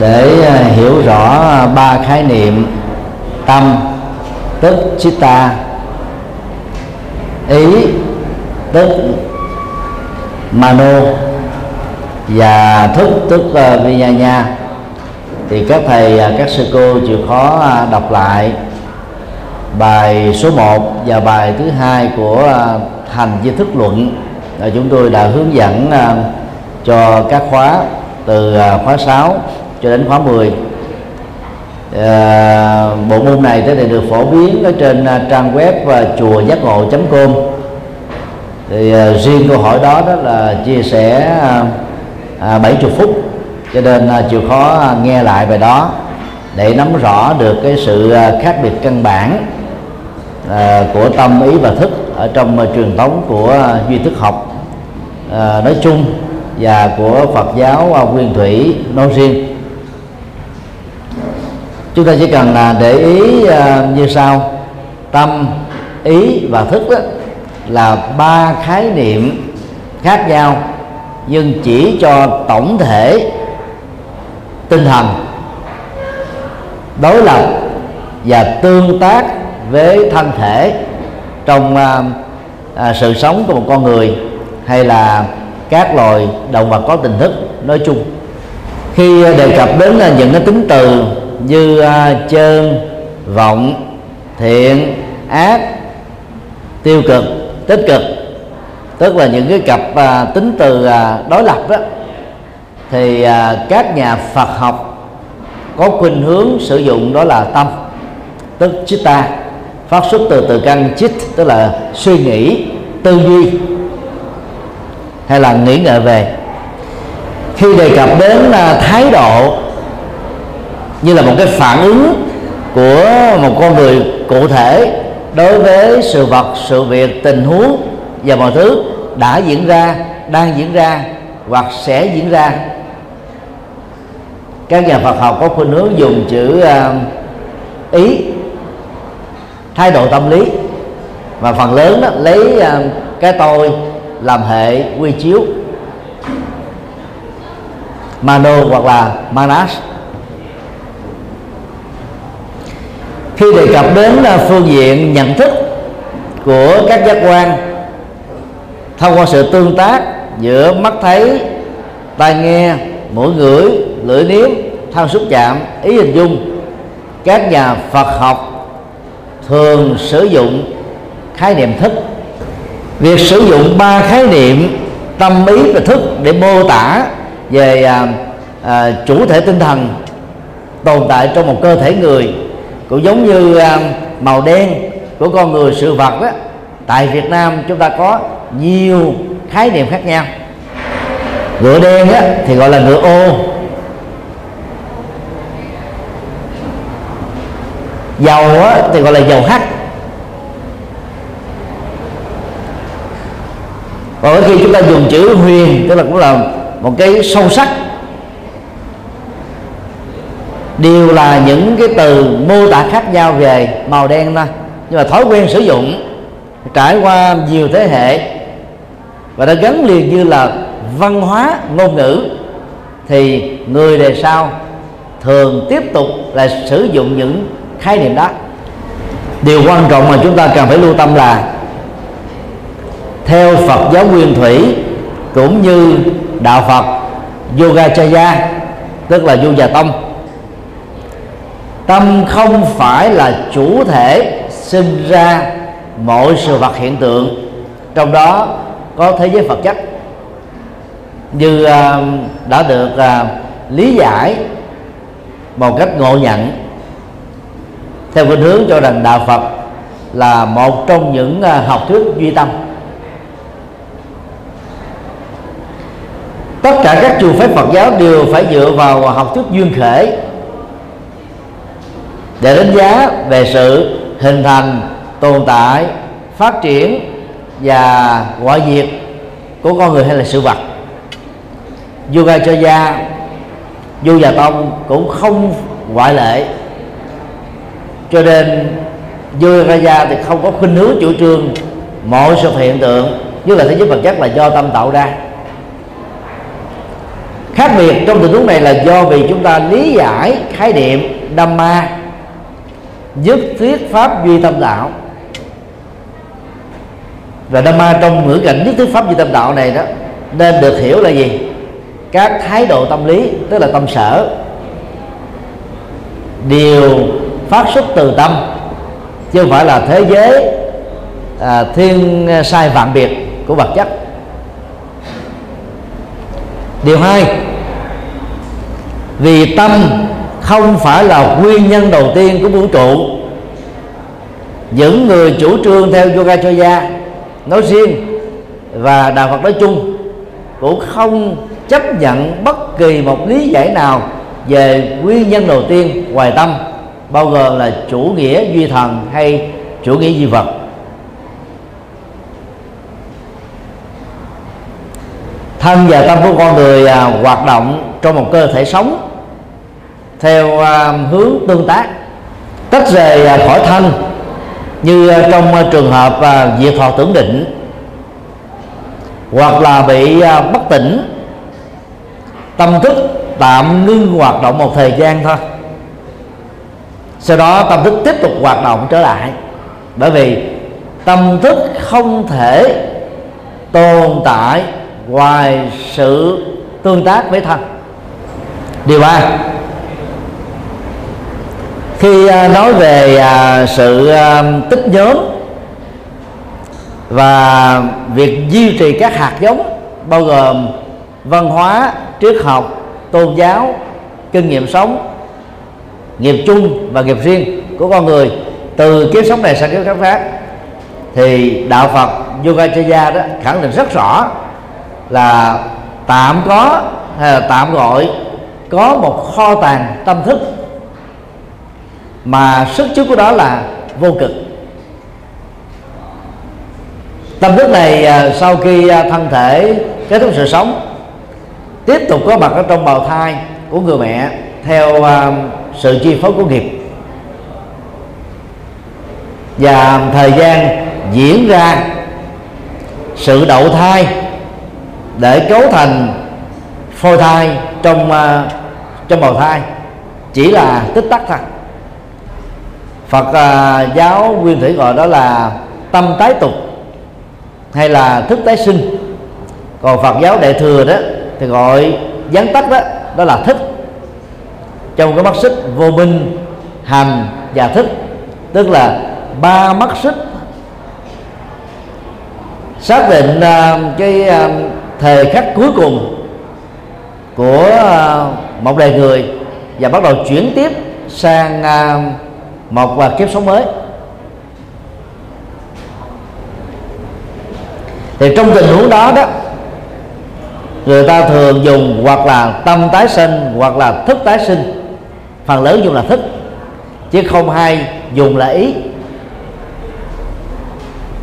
để à, hiểu rõ à, ba khái niệm tâm tức chitta. Ý tức mano và thức tức uh, thì các thầy các sư cô chịu khó đọc lại bài số 1 và bài thứ hai của thành di thức luận chúng tôi đã hướng dẫn cho các khóa từ khóa 6 cho đến khóa 10 à, ờ, bộ môn này thì được phổ biến ở trên à, trang web và chùa giác ngộ com. Thì à, riêng câu hỏi đó đó là chia sẻ à, à 70 phút cho nên à, chịu khó à, nghe lại bài đó để nắm rõ được cái sự à, khác biệt căn bản à, của tâm ý và thức ở trong truyền thống của duy thức học nói chung và của Phật giáo Nguyên Thủy nói riêng chúng ta chỉ cần là để ý à, như sau. Tâm ý và thức đó là ba khái niệm khác nhau nhưng chỉ cho tổng thể tinh thần. Đối lập và tương tác với thân thể trong à, à, sự sống của một con người hay là các loài động vật có tình thức nói chung. Khi đề cập đến là những cái tính từ như à, chơn vọng thiện ác tiêu cực tích cực. Tức là những cái cặp à, tính từ à, đối lập đó thì à, các nhà Phật học có khuynh hướng sử dụng đó là tâm tức chitta phát xuất từ từ căn chit tức là suy nghĩ tư duy hay là nghĩ ngợi về. Khi đề cập đến à, thái độ như là một cái phản ứng của một con người cụ thể đối với sự vật sự việc tình huống và mọi thứ đã diễn ra đang diễn ra hoặc sẽ diễn ra. Các nhà Phật học có khuynh hướng dùng chữ uh, ý thái độ tâm lý. Và phần lớn đó lấy uh, cái tôi làm hệ quy chiếu. Mano hoặc là manas. Khi đề cập đến à, phương diện nhận thức của các giác quan thông qua sự tương tác giữa mắt thấy tai nghe mũi ngửi lưỡi nếm thân xúc chạm ý hình dung các nhà Phật học thường sử dụng khái niệm thức. Việc sử dụng ba khái niệm tâm ý và thức để mô tả về à, à, chủ thể tinh thần tồn tại trong một cơ thể người cũng giống như à, màu đen của con người sự vật đó tại Việt Nam chúng ta có nhiều khái niệm khác nhau. Ngựa đen á, thì gọi là ngựa ô. Dầu á, thì gọi là dầu hắt còn khi chúng ta dùng chữ huyền tức là cũng là một cái sâu sắc đều là những cái từ mô tả khác nhau về màu đen thôi. Nhưng mà thói quen sử dụng trải qua nhiều thế hệ và đã gắn liền như là văn hóa, ngôn ngữ, thì người đề sau thường tiếp tục là sử dụng những khái niệm đó. Điều quan trọng mà chúng ta cần phải lưu tâm là theo Phật giáo nguyên thủy cũng như đạo Phật Yogacaya tức là Du Già Tông tâm không phải là chủ thể sinh ra mọi sự vật hiện tượng. Trong đó có thế giới vật chất. Như uh, đã được uh, lý giải một cách ngộ nhận. Theo khuynh hướng cho rằng đạo Phật là một trong những uh, học thuyết duy tâm. Tất cả các trường phái Phật giáo đều phải dựa vào học thuyết duyên khể để đánh giá về sự hình thành, tồn tại, phát triển và ngoại diệt của con người hay là sự vật. Yoga cho gia du già tông cũng không ngoại lệ. Cho nên yoga gia thì không có khuynh hướng chủ trương mọi sự hiện tượng, như là thế giới vật chất là do tâm tạo ra. Khác biệt trong tình huống này là do vì chúng ta lý giải khái niệm Dhamma giúp thuyết pháp duy tâm đạo. Và Dhamma trong ngữ cảnh nhất thuyết pháp duy tâm đạo này đó nên được hiểu là gì? Các thái độ tâm lý tức là tâm sở đều phát xuất từ tâm chứ không phải là thế giới à, thiên sai vạn biệt của vật chất. Điều hai vì tâm không phải là nguyên nhân đầu tiên của vũ trụ. Những người chủ trương theo yoga choya nói riêng và đạo Phật nói chung cũng không chấp nhận bất kỳ một lý giải nào về nguyên nhân đầu tiên ngoài tâm, bao gồm là chủ nghĩa duy thần hay chủ nghĩa duy vật. Thân và tâm của con người à, hoạt động trong một cơ thể sống theo à, hướng tương tác, tách rời à, khỏi thân, như à, trong trường hợp diệt thọ tưởng định, hoặc là bị bất tỉnh, tâm thức tạm ngưng hoạt động một thời gian thôi. Sau đó tâm thức tiếp tục hoạt động trở lại, bởi vì tâm thức không thể tồn tại ngoài sự tương tác với thân. Điều ba khi à, nói về à, sự à, tích nhóm và việc duy trì các hạt giống, bao gồm văn hóa, triết học, tôn giáo, kinh nghiệm sống, nghiệp chung và nghiệp riêng của con người, từ kiếp sống này sang kiếp sống khác, thì đạo Phật Yogacarya đó khẳng định rất rõ là tạm có, hay là tạm gọi có một kho tàng tâm thức mà sức chứa của đó là vô cực. Tâm thức này à, sau khi à, thân thể kết thúc sự sống, tiếp tục có mặt ở trong bào thai của người mẹ theo à, sự chi phối của nghiệp. Và thời gian diễn ra sự đậu thai để cấu thành phôi thai trong trong bào thai chỉ là tích tắc thôi. Phật uh, giáo nguyên thủy gọi đó là tâm tái tục hay là thức tái sinh. Còn Phật giáo đại thừa đó thì gọi gián tắt đó đó là thức. Trong cái mắt xích vô minh hành và thức tức là ba mắt xích. Xác định uh, cái uh, thời khắc cuối cùng của uh, một đời người và bắt đầu chuyển tiếp sang uh, một và kiếp sống mới. Thì trong tình huống đó đó, người ta thường dùng hoặc là tâm tái sinh hoặc là thức tái sinh. Phần lớn dùng là thức, chứ không hay dùng là ý.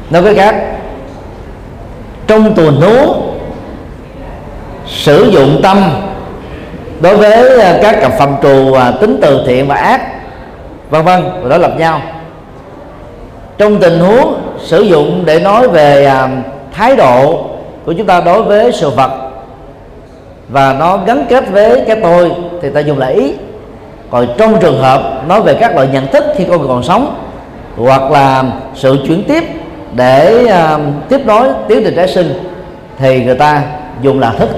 Nói cách khác trong tuần huống, sử dụng tâm đối với các cặp phạm trù và tính từ thiện và ác vân vân và đối lập nhau. Trong tình huống sử dụng để nói về à, thái độ của chúng ta đối với sự vật và nó gắn kết với cái tôi thì ta dùng là ý. Còn trong trường hợp nói về các loại nhận thức khi con người còn sống hoặc là sự chuyển tiếp để uh, tiếp nối tiến trình tái sinh thì người ta dùng là thức.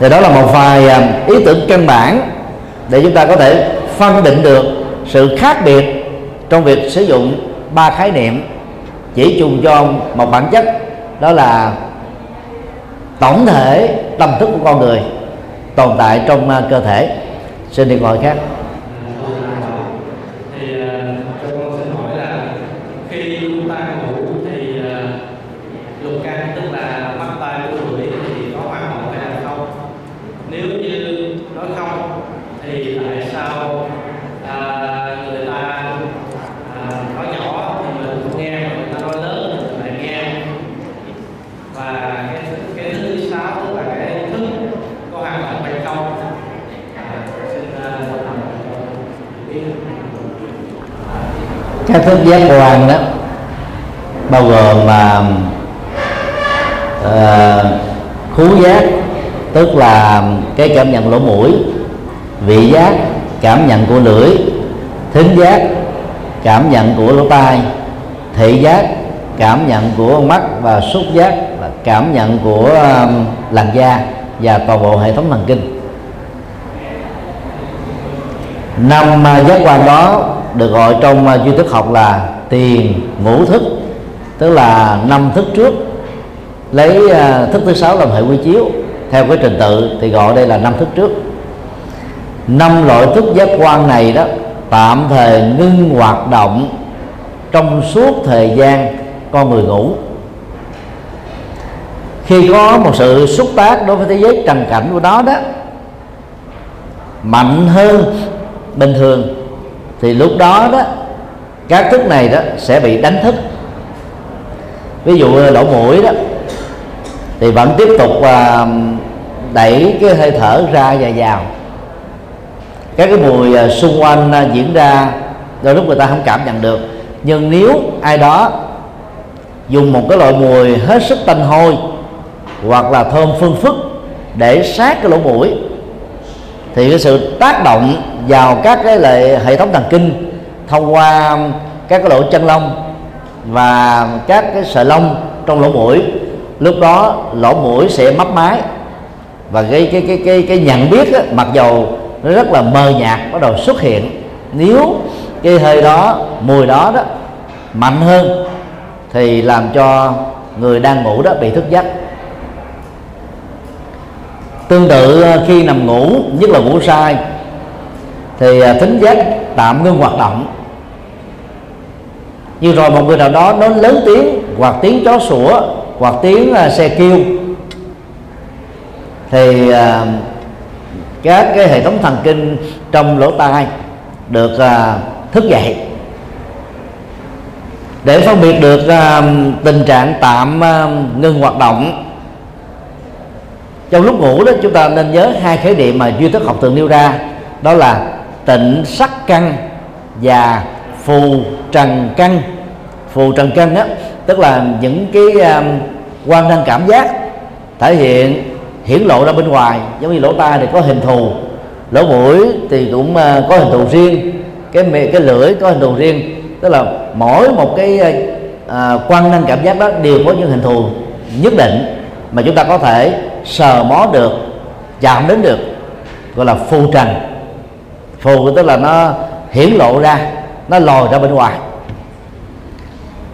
Thì đó là một vài à, ý tưởng căn bản để chúng ta có thể phân định được sự khác biệt trong việc sử dụng ba khái niệm chỉ chung cho một bản chất, đó là tổng thể tâm thức của con người tồn tại trong à, cơ thể. Xin đi gọi khác. Các thức giác quan đó bao gồm mà uh, ờ, khú giác tức là cái cảm nhận lỗ mũi vị giác cảm nhận của lưỡi thính giác cảm nhận của lỗ tai thị giác cảm nhận của mắt và xúc giác là cảm nhận của um, làn da và toàn bộ hệ thống thần kinh. Năm uh, giác quan đó được gọi trong à, duy thức học là tiền ngũ thức, tức là năm thức trước. Lấy à, thức thứ sáu làm hệ quy chiếu, theo cái trình tự thì gọi đây là năm thức trước. Năm loại thức giác quan này đó, tạm thời ngưng hoạt động trong suốt thời gian con người ngủ. Khi có một sự xúc tác đối với thế giới trần cảnh của nó đó, mạnh hơn bình thường thì lúc đó đó các thức này đó sẽ bị đánh thức. Ví dụ lỗ mũi đó thì vẫn tiếp tục uh, đẩy cái hơi thở ra và vào. Các cái mùi uh, xung quanh uh, diễn ra đôi lúc người ta không cảm nhận được. Nhưng nếu ai đó dùng một cái loại mùi hết sức tanh hôi hoặc là thơm phương phức để sát cái lỗ mũi thì cái sự tác động vào các cái lệ hệ thống thần kinh thông qua các cái lỗ chân lông và các cái sợi lông trong lỗ mũi lúc đó lỗ mũi sẽ mấp mái và cái cái cái cái cái nhận biết á, mặc dầu nó rất là mờ nhạt bắt đầu xuất hiện nếu cái hơi đó mùi đó đó mạnh hơn thì làm cho người đang ngủ đó bị thức giấc tương tự ờ, khi nằm ngủ, nhất là ngủ sai, thì ờ, thính giác tạm ngưng hoạt động. Như rồi một người nào đó nó lớn tiếng, hoặc tiếng chó sủa, hoặc tiếng ờ, xe kêu, thì các cái hệ thống thần kinh trong lỗ tai được thức dậy. Để phân biệt được tình trạng tạm ngưng hoạt động trong lúc ngủ đó chúng ta nên nhớ hai khái niệm mà duy thức học thường nêu ra. Đó là tịnh sắc căn và phù trần căn. Phù trần căn á tức là những cái um, quan năng cảm giác thể hiện hiển lộ ra bên ngoài. Giống như lỗ tai thì có hình thù lỗ mũi thì cũng uh, có hình thù riêng cái cái lưỡi có hình thù riêng. Tức là mỗi một cái ờ, à, uh, quan năng cảm giác đó đều có những hình thù nhất định mà chúng ta có thể sờ mó được chạm đến được gọi là phù trần. Phù tức là nó hiển lộ ra nó lòi ra bên ngoài.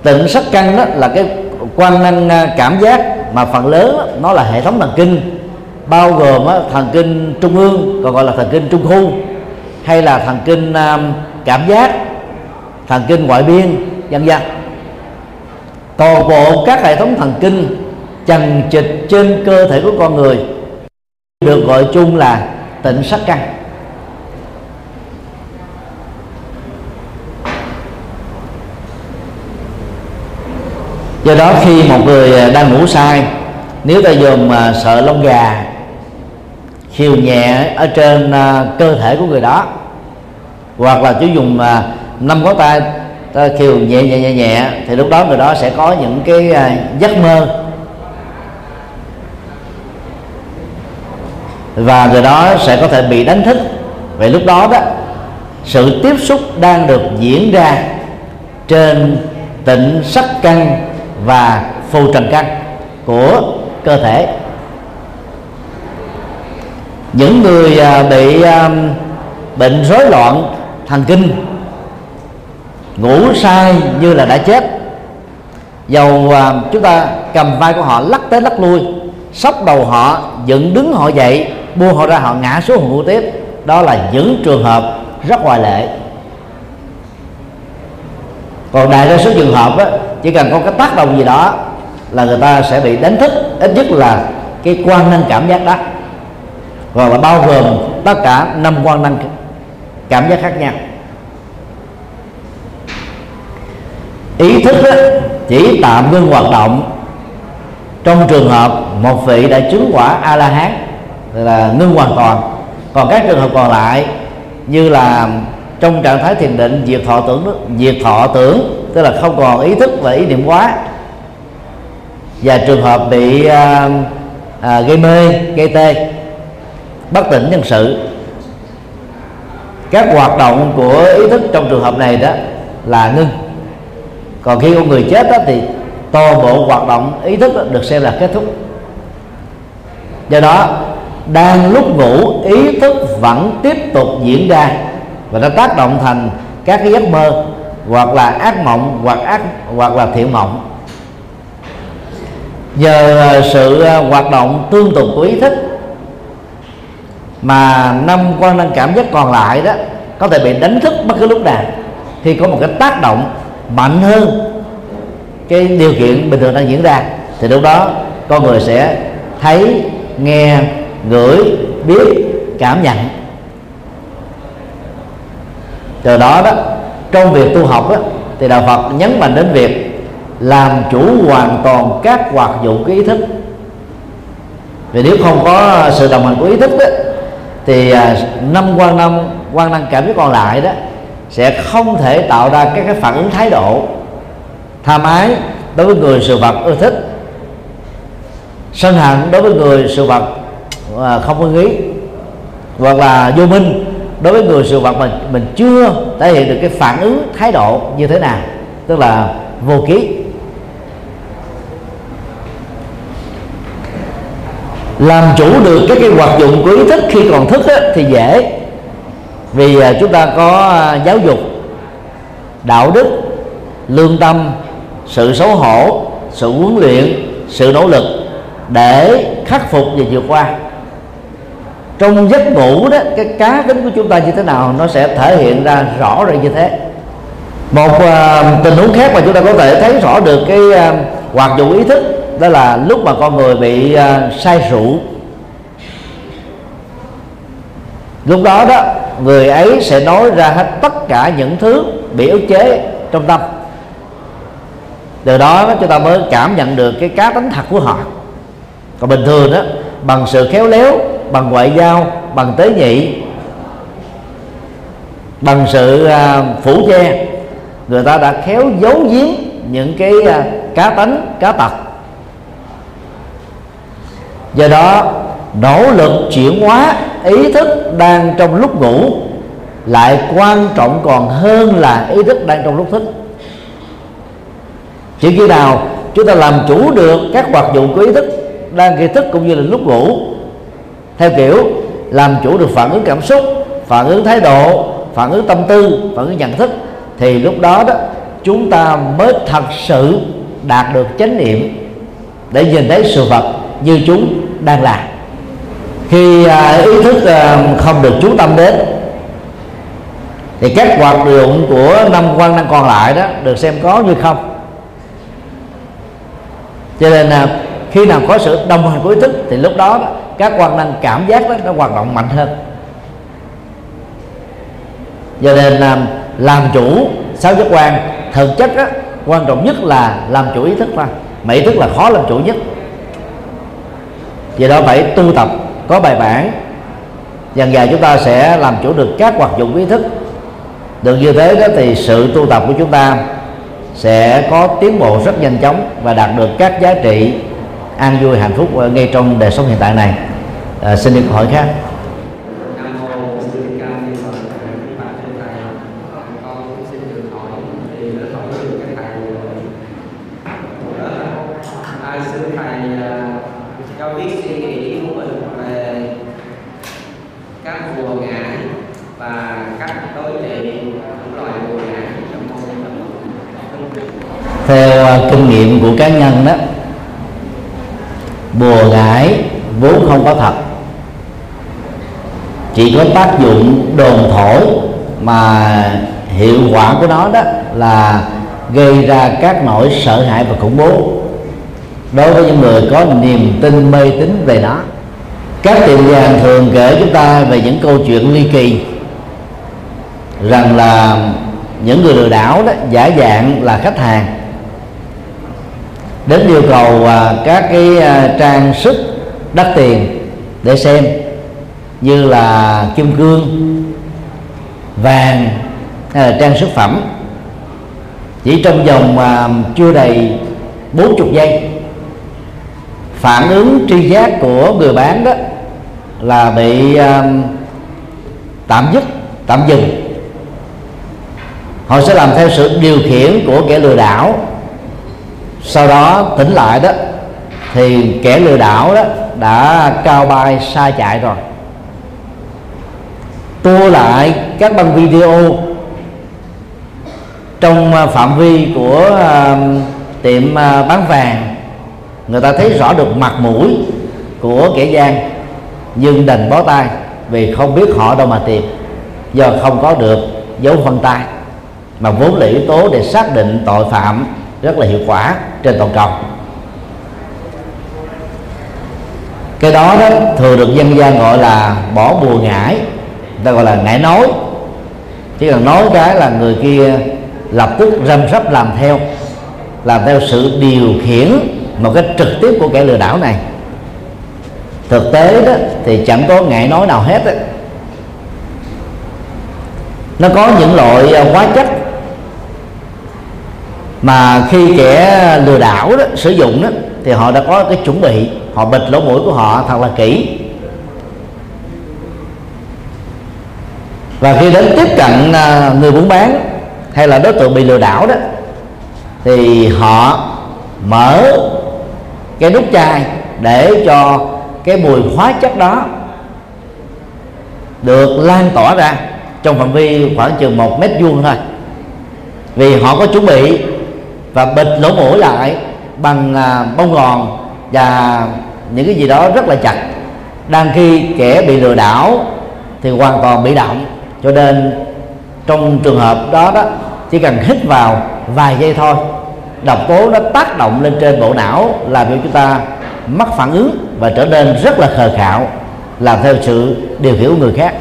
Tịnh sắc căn đó là cái quan năng à, cảm giác mà phần lớn đó, nó là hệ thống thần kinh bao gồm đó, thần kinh trung ương còn gọi là thần kinh trung khu hay là thần kinh à, cảm giác thần kinh ngoại biên vân vân. Toàn bộ các hệ thống thần kinh chằng chịch trên cơ thể của con người được gọi chung là tịnh sắc căn do đó khi một người à, đang ngủ sai nếu ta dùng mà sợ lông gà khiêu nhẹ ở trên à, cơ thể của người đó, hoặc là chú dùng à, năm ngón tay ta khiêu nhẹ nhẹ nhẹ nhẹ, thì lúc đó người đó sẽ có những cái giấc mơ và người đó sẽ có thể bị đánh thức. Vậy lúc đó đó, sự tiếp xúc đang được diễn ra trên tịnh sắc căn và phù trần căn của cơ thể. Những người à, bị à, bệnh rối loạn thần kinh, ngủ sai như là đã chết, dầu à, chúng ta cầm vai của họ lắc tới lắc lui sóc đầu họ, dựng đứng họ dậy buông họ ra họ ngã xuống hồ ngủ tiếp. Đó là những trường hợp rất ngoại lệ. Còn đại đa số trường hợp á, chỉ cần có cái tác động gì đó là người ta sẽ bị đánh thức ít nhất là cái quan năng cảm giác đó. Hoặc là bao gồm tất cả năm quan năng cảm giác khác nhau. Ý thức á, chỉ tạm ngưng hoạt động. Trong trường hợp một vị đã chứng quả a la hán là ngưng hoàn toàn. Còn các trường hợp còn lại như là trong trạng thái thiền định diệt thọ tưởng diệt thọ tưởng tức là không còn ý thức và ý niệm quá và trường hợp bị à, à, gây mê gây tê bất tỉnh nhân sự. Các hoạt động của ý thức trong trường hợp này đó là ngưng. Còn khi con người chết đó, thì toàn bộ hoạt động ý thức được xem là kết thúc. Do đó đang lúc ngủ, ý thức vẫn tiếp tục diễn ra và nó tác động thành các cái giấc mơ, hoặc là ác mộng, hoặc ác, hoặc là thiện mộng. Nhờ sự à, hoạt động tương tục của ý thức mà năm quan năng cảm giác còn lại đó, có thể bị đánh thức bất cứ lúc nào khi có một cái tác động mạnh hơn cái điều kiện bình thường đang diễn ra. Thì lúc đó con người sẽ thấy, nghe ngửi biết cảm nhận. Từ đó đó trong việc tu học đó, thì đạo Phật nhấn mạnh đến việc làm chủ hoàn toàn các hoạt dụng của ý thức. Vì nếu không có sự đồng hành của ý thức đó, thì à, năm quan năm quan năng cảm giác còn lại đó sẽ không thể tạo ra các cái phản ứng thái độ tham ái đối với người sự vật ưa thích sân hận đối với người sự vật à, không ưng ý hoặc là vô minh đối với người sự vật mình mình chưa thể hiện được cái phản ứng thái độ như thế nào tức là vô ký. Làm chủ được các cái hoạt dụng của ý thức khi còn thức á, thì dễ. Vì à, chúng ta có à, giáo dục đạo đức lương tâm sự xấu hổ sự huấn luyện sự nỗ lực để khắc phục và vượt qua trong giấc ngủ đó cái cá tính của chúng ta như thế nào nó sẽ thể hiện ra rõ ràng như thế. Một uh, tình huống khác mà chúng ta có thể thấy rõ được cái uh, hoạt dụng ý thức đó là lúc mà con người bị uh, say rượu. Lúc đó đó người ấy sẽ nói ra hết tất cả những thứ bị ức chế trong tâm. Từ đó chúng ta mới cảm nhận được cái cá tính thật của họ. Còn bình thường đó bằng sự khéo léo, bằng ngoại giao, bằng tế nhị, bằng sự à, phủ che. Người ta đã khéo giấu giếm những cái à, cá tánh, cá tật do đó, nỗ lực chuyển hóa ý thức đang trong lúc ngủ lại quan trọng còn hơn là ý thức đang trong lúc thức. Chỉ khi nào chúng ta làm chủ được các hoạt dụng của ý thức đang gây thức cũng như là lúc ngủ. Theo kiểu, làm chủ được phản ứng cảm xúc, phản ứng thái độ, phản ứng tâm tư, phản ứng nhận thức, thì lúc đó đó, chúng ta mới thật sự đạt được chánh niệm để nhìn thấy sự vật như chúng đang là. Khi à, ý thức à, không được chú tâm đến, thì các hoạt động của năm quan năng còn lại đó được xem có như không. Cho nên là khi nào có sự đồng hành của ý thức thì lúc đó, đó các quan năng cảm giác đó nó hoạt động mạnh hơn. Cho nên làm, làm chủ sáu giác quan. Thực chất đó, quan trọng nhất là làm chủ ý thức thôi. Mà ý thức là khó làm chủ nhất. Vì đó phải tu tập có bài bản. Dần dần chúng ta sẽ làm chủ được các hoạt dụng ý thức. Được như thế đó thì sự tu tập của chúng ta sẽ có tiến bộ rất nhanh chóng và đạt được các giá trị an vui hạnh phúc ngay trong đời sống hiện tại này. À, xin được hỏi khác. Theo à, kinh nghiệm của cá nhân đó bùa ngải vốn không có thật. Chỉ có tác dụng đồn thổi mà hiệu quả của nó đó là gây ra các nỗi sợ hãi và khủng bố. Đối với những người có niềm tin mê tín về nó, các tiệm vàng thường kể chúng ta về những câu chuyện ly kỳ, rằng là những người lừa đảo đó giả dạng là khách hàng đến yêu cầu à, các cái à, trang sức đắt tiền để xem như là kim cương vàng hay là trang sức phẩm. Chỉ trong vòng mà chưa đầy 40 giây phản ứng tri giác của người bán đó là bị um, tạm dứt tạm dừng. Họ sẽ làm theo sự điều khiển của kẻ lừa đảo sau đó tỉnh lại đó thì kẻ lừa đảo đó đã cao bay xa chạy rồi. Tua lại các băng video trong à, phạm vi của uh, tiệm uh, bán vàng. Người ta thấy rõ được mặt mũi của kẻ gian nhưng đành bó tay vì không biết họ đâu mà tìm. Do không có được dấu vân tay mà vốn là yếu tố để xác định tội phạm rất là hiệu quả trên toàn cầu. Cái đó đó thường được dân gian gọi là bỏ bùa ngải ta gọi là ngải nói chỉ cần nói cái là người kia lập tức râm rắp làm theo làm theo sự điều khiển một cách trực tiếp của kẻ lừa đảo này. Thực tế đó thì chẳng có ngại nói nào hết đó. nó có những loại hóa chất mà khi kẻ lừa đảo đó, sử dụng đó, thì họ đã có cái chuẩn bị. Họ bịt lỗ mũi của họ thật là kỹ. Và khi đến tiếp cận à, người buôn bán hay là đối tượng bị lừa đảo đó, thì họ mở cái nút chai để cho cái mùi hóa chất đó được lan tỏa ra trong phạm vi khoảng chừng một mét vuông thôi. Vì họ có chuẩn bị và bịt lỗ mũi lại bằng à, bông gòn và những cái gì đó rất là chặt. Đang khi kẻ bị lừa đảo thì hoàn toàn bị động. Cho nên trong trường hợp đó đó, chỉ cần hít vào vài giây thôi, độc tố nó tác động lên trên bộ não làm cho chúng ta mất phản ứng và trở nên rất là khờ khạo, làm theo sự điều khiển của người khác.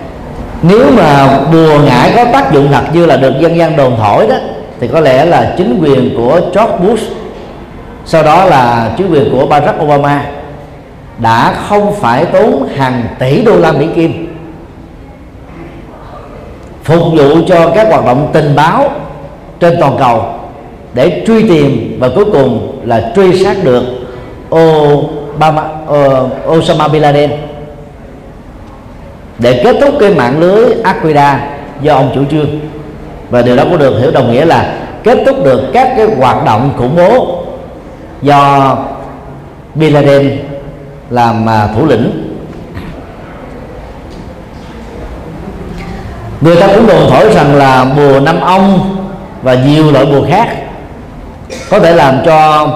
Nếu mà bùa ngải có tác dụng thật như là được dân gian đồn thổi đó thì có lẽ là chính quyền của George Bush sau đó là chính quyền của Barack Obama đã không phải tốn hàng tỷ đô la Mỹ kim phục vụ cho các hoạt động tình báo trên toàn cầu để truy tìm và cuối cùng là truy sát được Obama, uh, Osama bin Laden. Để kết thúc cái mạng lưới Al-Qaeda do ông chủ trương và điều đó cũng được hiểu đồng nghĩa là kết thúc được các cái hoạt động khủng bố do Bin Laden làm à, thủ lĩnh. Người ta cũng đồn thổi rằng là bùa năm ông và nhiều loại bùa khác có thể làm cho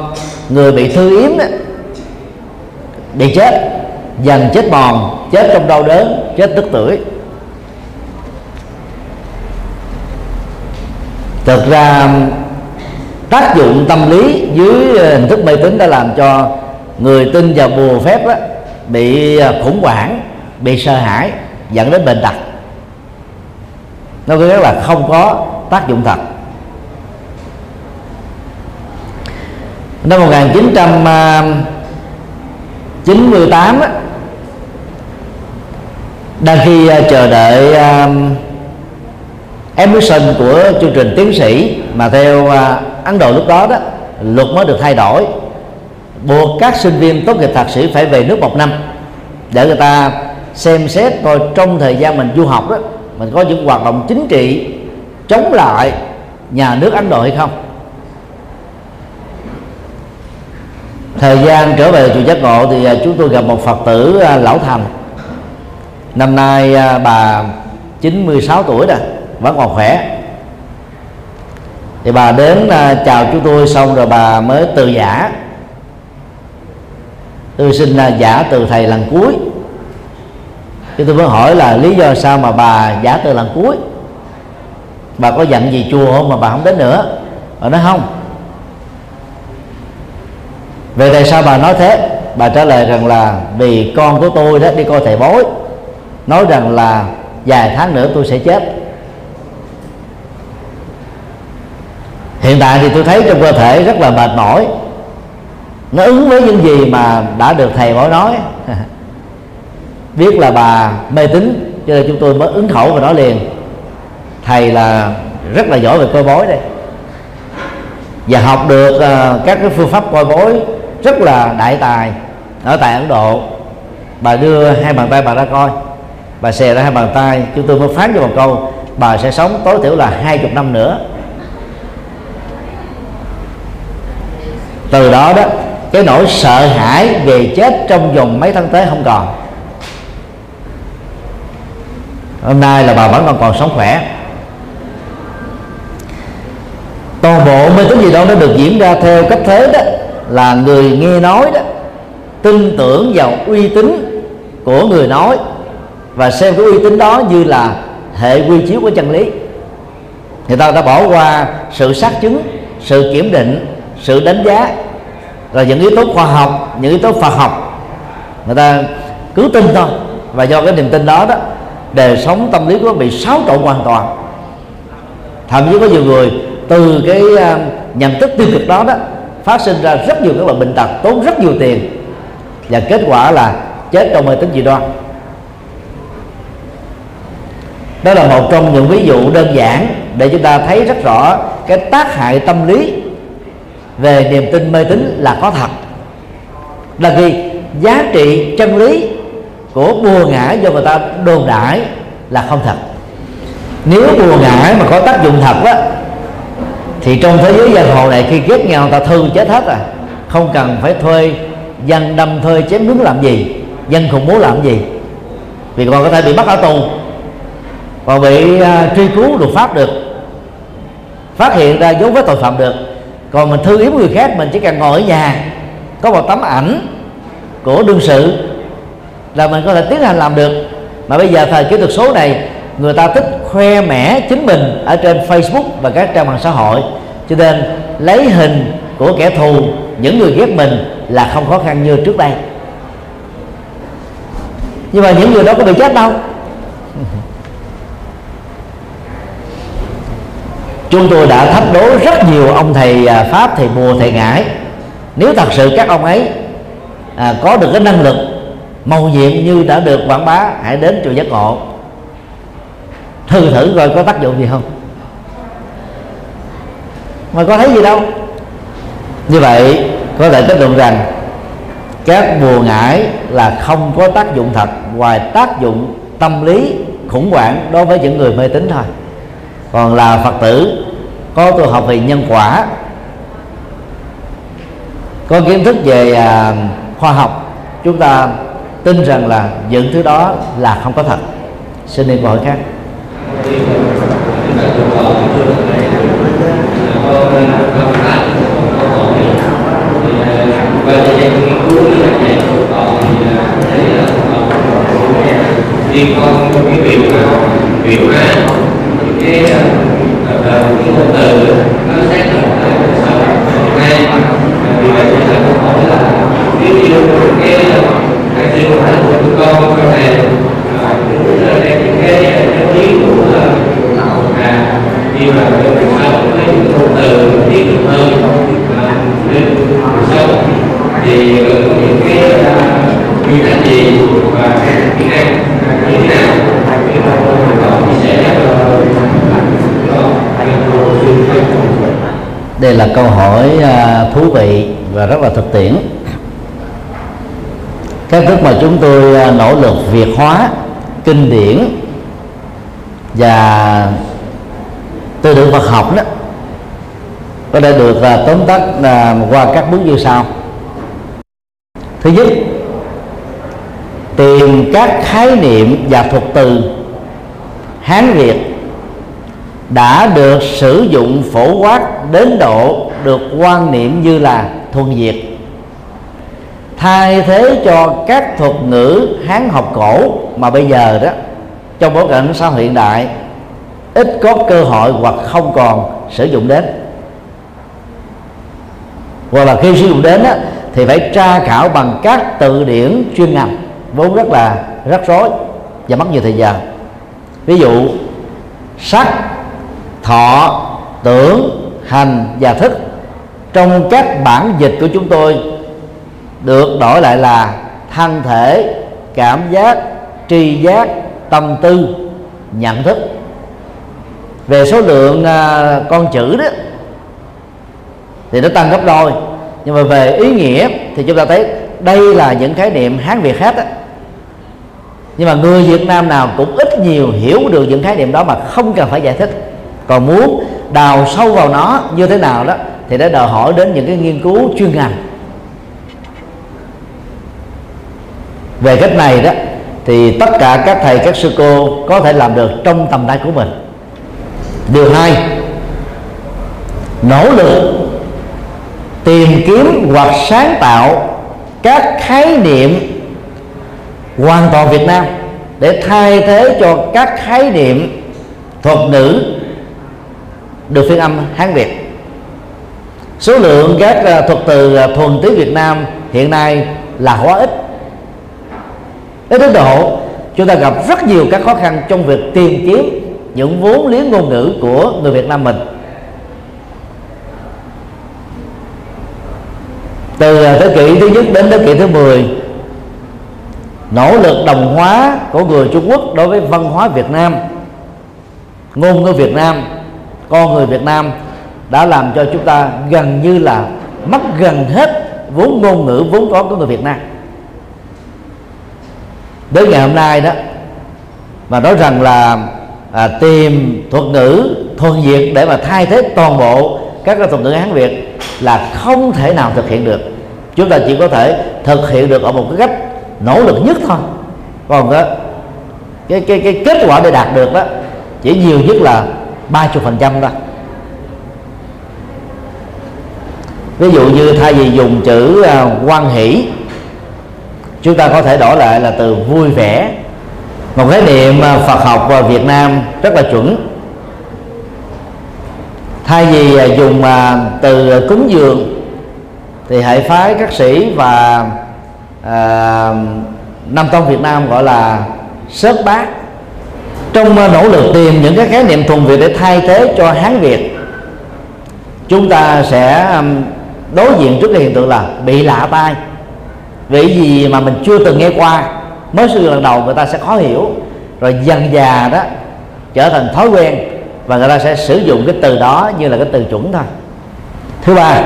người bị thư yếm bị chết dần chết bòn chết trong đau đớn, chết tức tuổi thực ra tác dụng tâm lý dưới ờ, hình thức mê tín đã làm cho người tin vào bùa phép đó, bị ờ, khủng hoảng bị sợ hãi dẫn đến bệnh tật. Nó có nghĩa là không có tác dụng thật. Năm 1998 ờ, đang khi chờ đợi emission của chương trình tiến sĩ mà theo à, Ấn Độ lúc đó đó, luật mới được thay đổi. Buộc các sinh viên tốt nghiệp thạc sĩ phải về nước một năm để người ta xem xét coi trong thời gian mình du học đó, mình có những hoạt động chính trị chống lại nhà nước Ấn Độ hay không. Thời gian trở về chùa giác ngộ thì à, chúng tôi gặp một phật tử à, lão thành. Năm nay bà 96 tuổi rồi vẫn còn khỏe. Thì bà đến à, chào chúng tôi xong rồi bà mới từ giả. Tôi xin à, giả từ thầy lần cuối. Thì tôi mới hỏi là lý do sao mà bà giả từ lần cuối? Bà có giận gì chùa không mà bà không đến nữa? Bà nói không. Về tại sao bà nói thế? Bà trả lời rằng là vì con của tôi đó, đi coi thầy bói. Nói rằng là vài tháng nữa tôi sẽ chết. Hiện tại thì tôi thấy trong cơ thể rất là mệt mỏi. Nó ứng với những gì mà đã được thầy bói nói. Biết là bà mê tín cho nên chúng tôi mới ứng khẩu và nói liền. Thầy là rất là giỏi về coi bói đây. Và học được uh, các cái phương pháp coi bói rất là đại tài ở tại ấn độ. Bà đưa hai bàn tay bà ra coi. Bà xè ra hai bàn tay chúng tôi mới phán cho một câu bà sẽ sống tối thiểu là hai chục năm nữa. Từ đó đó, cái nỗi sợ hãi về chết trong vòng mấy tháng tới không còn. Hôm nay là bà vẫn còn còn sống khỏe. Toàn bộ mê tín gì đó nó được diễn ra theo cách thế đó là người nghe nói đó, tin tưởng vào uy tín của người nói và xem cái uy tín đó như là hệ quy chiếu của chân lý. Người ta đã bỏ qua sự xác chứng, sự kiểm định, sự đánh giá rồi những yếu tố khoa học, những yếu tố phật học, người ta cứ tin thôi. Và do cái niềm tin đó đó, đời sống tâm lý của bị xáo trộn hoàn toàn. Thậm chí có nhiều người từ cái à, nhận thức tiêu cực đó đó, phát sinh ra rất nhiều các loại bệnh tật, tốn rất nhiều tiền. Và kết quả là chết trong mê tính dị đoan. Đó là một trong những ví dụ đơn giản để chúng ta thấy rất rõ cái tác hại tâm lý về niềm tin mê tín là có thật. Là vì giá trị chân lý của bùa ngải do người ta đồn đại là không thật. Nếu bùa ngải mà có tác dụng thật á thì trong thế giới giang hồ này khi ghét nhau người ta thương chết hết à. Không cần phải thuê dân đâm thuê chém nướng làm gì dân khủng bố làm gì. Vì còn có thể bị bắt ở tù còn bị uh, truy cứu luật pháp được phát hiện ra dấu vết tội phạm được còn mình thư yếm người khác, mình chỉ cần ngồi ở nhà, có một tấm ảnh của đương sự là mình có thể tiến hành làm được. Mà bây giờ thời kỹ thuật số này, người ta thích khoe mẽ chính mình ở trên Facebook và các trang mạng xã hội. Cho nên lấy hình của kẻ thù, những người ghét mình là không khó khăn như trước đây. Nhưng mà những người đó có bị chết đâu? Chúng tôi đã thách đố rất nhiều ông thầy à, pháp thầy bùa thầy ngải. Nếu thật sự các ông ấy à, có được cái năng lực màu nhiệm như đã được quảng bá hãy đến chùa giác ngộ. Thử thử coi có tác dụng gì không? Mà có thấy gì đâu. Như vậy có thể kết luận rằng các bùa ngải là không có tác dụng thật ngoài tác dụng tâm lý khủng hoảng đối với những người mê tín thôi còn là phật tử có tu học về nhân quả có kiến thức về à, khoa học chúng ta tin rằng là những thứ đó là không có thật. Xin đi câu hỏi khác. Liên cái việc mà fortaleza. Câu hỏi à, thú vị và rất là thực tiễn. Cách thức mà chúng tôi à, nỗ lực việt hóa kinh điển và tư tưởng Phật học đó, có thể được là tóm tắt à, qua các bước như sau. Thứ nhất, tìm các khái niệm và thuật từ hán việt đã được sử dụng phổ quát đến độ được quan niệm như là thuần việt thay thế cho các thuật ngữ hán học cổ mà bây giờ đó trong bối cảnh xã hội hiện đại ít có cơ hội hoặc không còn sử dụng đến. Hoặc là khi sử dụng đến đó, thì phải tra khảo bằng các từ điển chuyên ngành vốn rất là rắc rối và mất nhiều thời gian. Ví dụ sắc thọ tưởng hành và thức. Trong các bản dịch của chúng tôi được đổi lại là thân thể cảm giác tri giác tâm tư nhận thức. Về số lượng à, con chữ đó thì nó tăng gấp đôi. Nhưng mà về ý nghĩa thì chúng ta thấy đây là những khái niệm hán việt hết á. Nhưng mà người việt nam nào cũng ít nhiều hiểu được những khái niệm đó mà không cần phải giải thích còn muốn đào sâu vào nó như thế nào đó, thì đã đòi hỏi đến những cái nghiên cứu chuyên ngành. Về cách này đó, thì tất cả các thầy, các sư cô có thể làm được trong tầm tay của mình. Điều hai, nỗ lực tìm kiếm hoặc sáng tạo các khái niệm hoàn toàn Việt Nam để thay thế cho các khái niệm thuật ngữ được phiên âm Hán Việt. Số lượng các à, thuật từ à, thuần tiếng Việt Nam hiện nay là quá ít. Đến đến độ chúng ta gặp rất nhiều các khó khăn trong việc tìm kiếm những vốn liếng ngôn ngữ của người Việt Nam mình. Từ à, thế kỷ thứ nhất đến thế kỷ thứ 10 nỗ lực đồng hóa của người Trung Quốc đối với văn hóa Việt Nam, ngôn ngữ Việt Nam con người Việt Nam đã làm cho chúng ta gần như là mất gần hết vốn ngôn ngữ vốn có của người Việt Nam. Đến ngày hôm nay đó mà nói rằng là à, tìm thuật ngữ thuần việt để mà thay thế toàn bộ các cái thuật ngữ hán việt là không thể nào thực hiện được. Chúng ta chỉ có thể thực hiện được ở một cái cách nỗ lực nhất thôi. Còn đó, cái cái cái kết quả để đạt được đó chỉ nhiều nhất là ba chục phần trăm thôi ví dụ như thay vì dùng chữ à, quan hỷ chúng ta có thể đổi lại là từ vui vẻ. Một khái niệm à, Phật học và Việt Nam rất là chuẩn. Thay vì à, dùng từ cúng dường thì hệ phái các sĩ và à, Nam Tông Việt Nam gọi là sớt bát trong ờ, nỗ lực tìm những cái khái niệm thuần Việt để thay thế cho Hán Việt, chúng ta sẽ đối diện trước cái hiện tượng là bị lạ tai. Vì gì mà mình chưa từng nghe qua? Mới sử dụng lần đầu người ta sẽ khó hiểu, rồi dần già đó trở thành thói quen và người ta sẽ sử dụng cái từ đó như là cái từ chuẩn thôi. Thứ ba,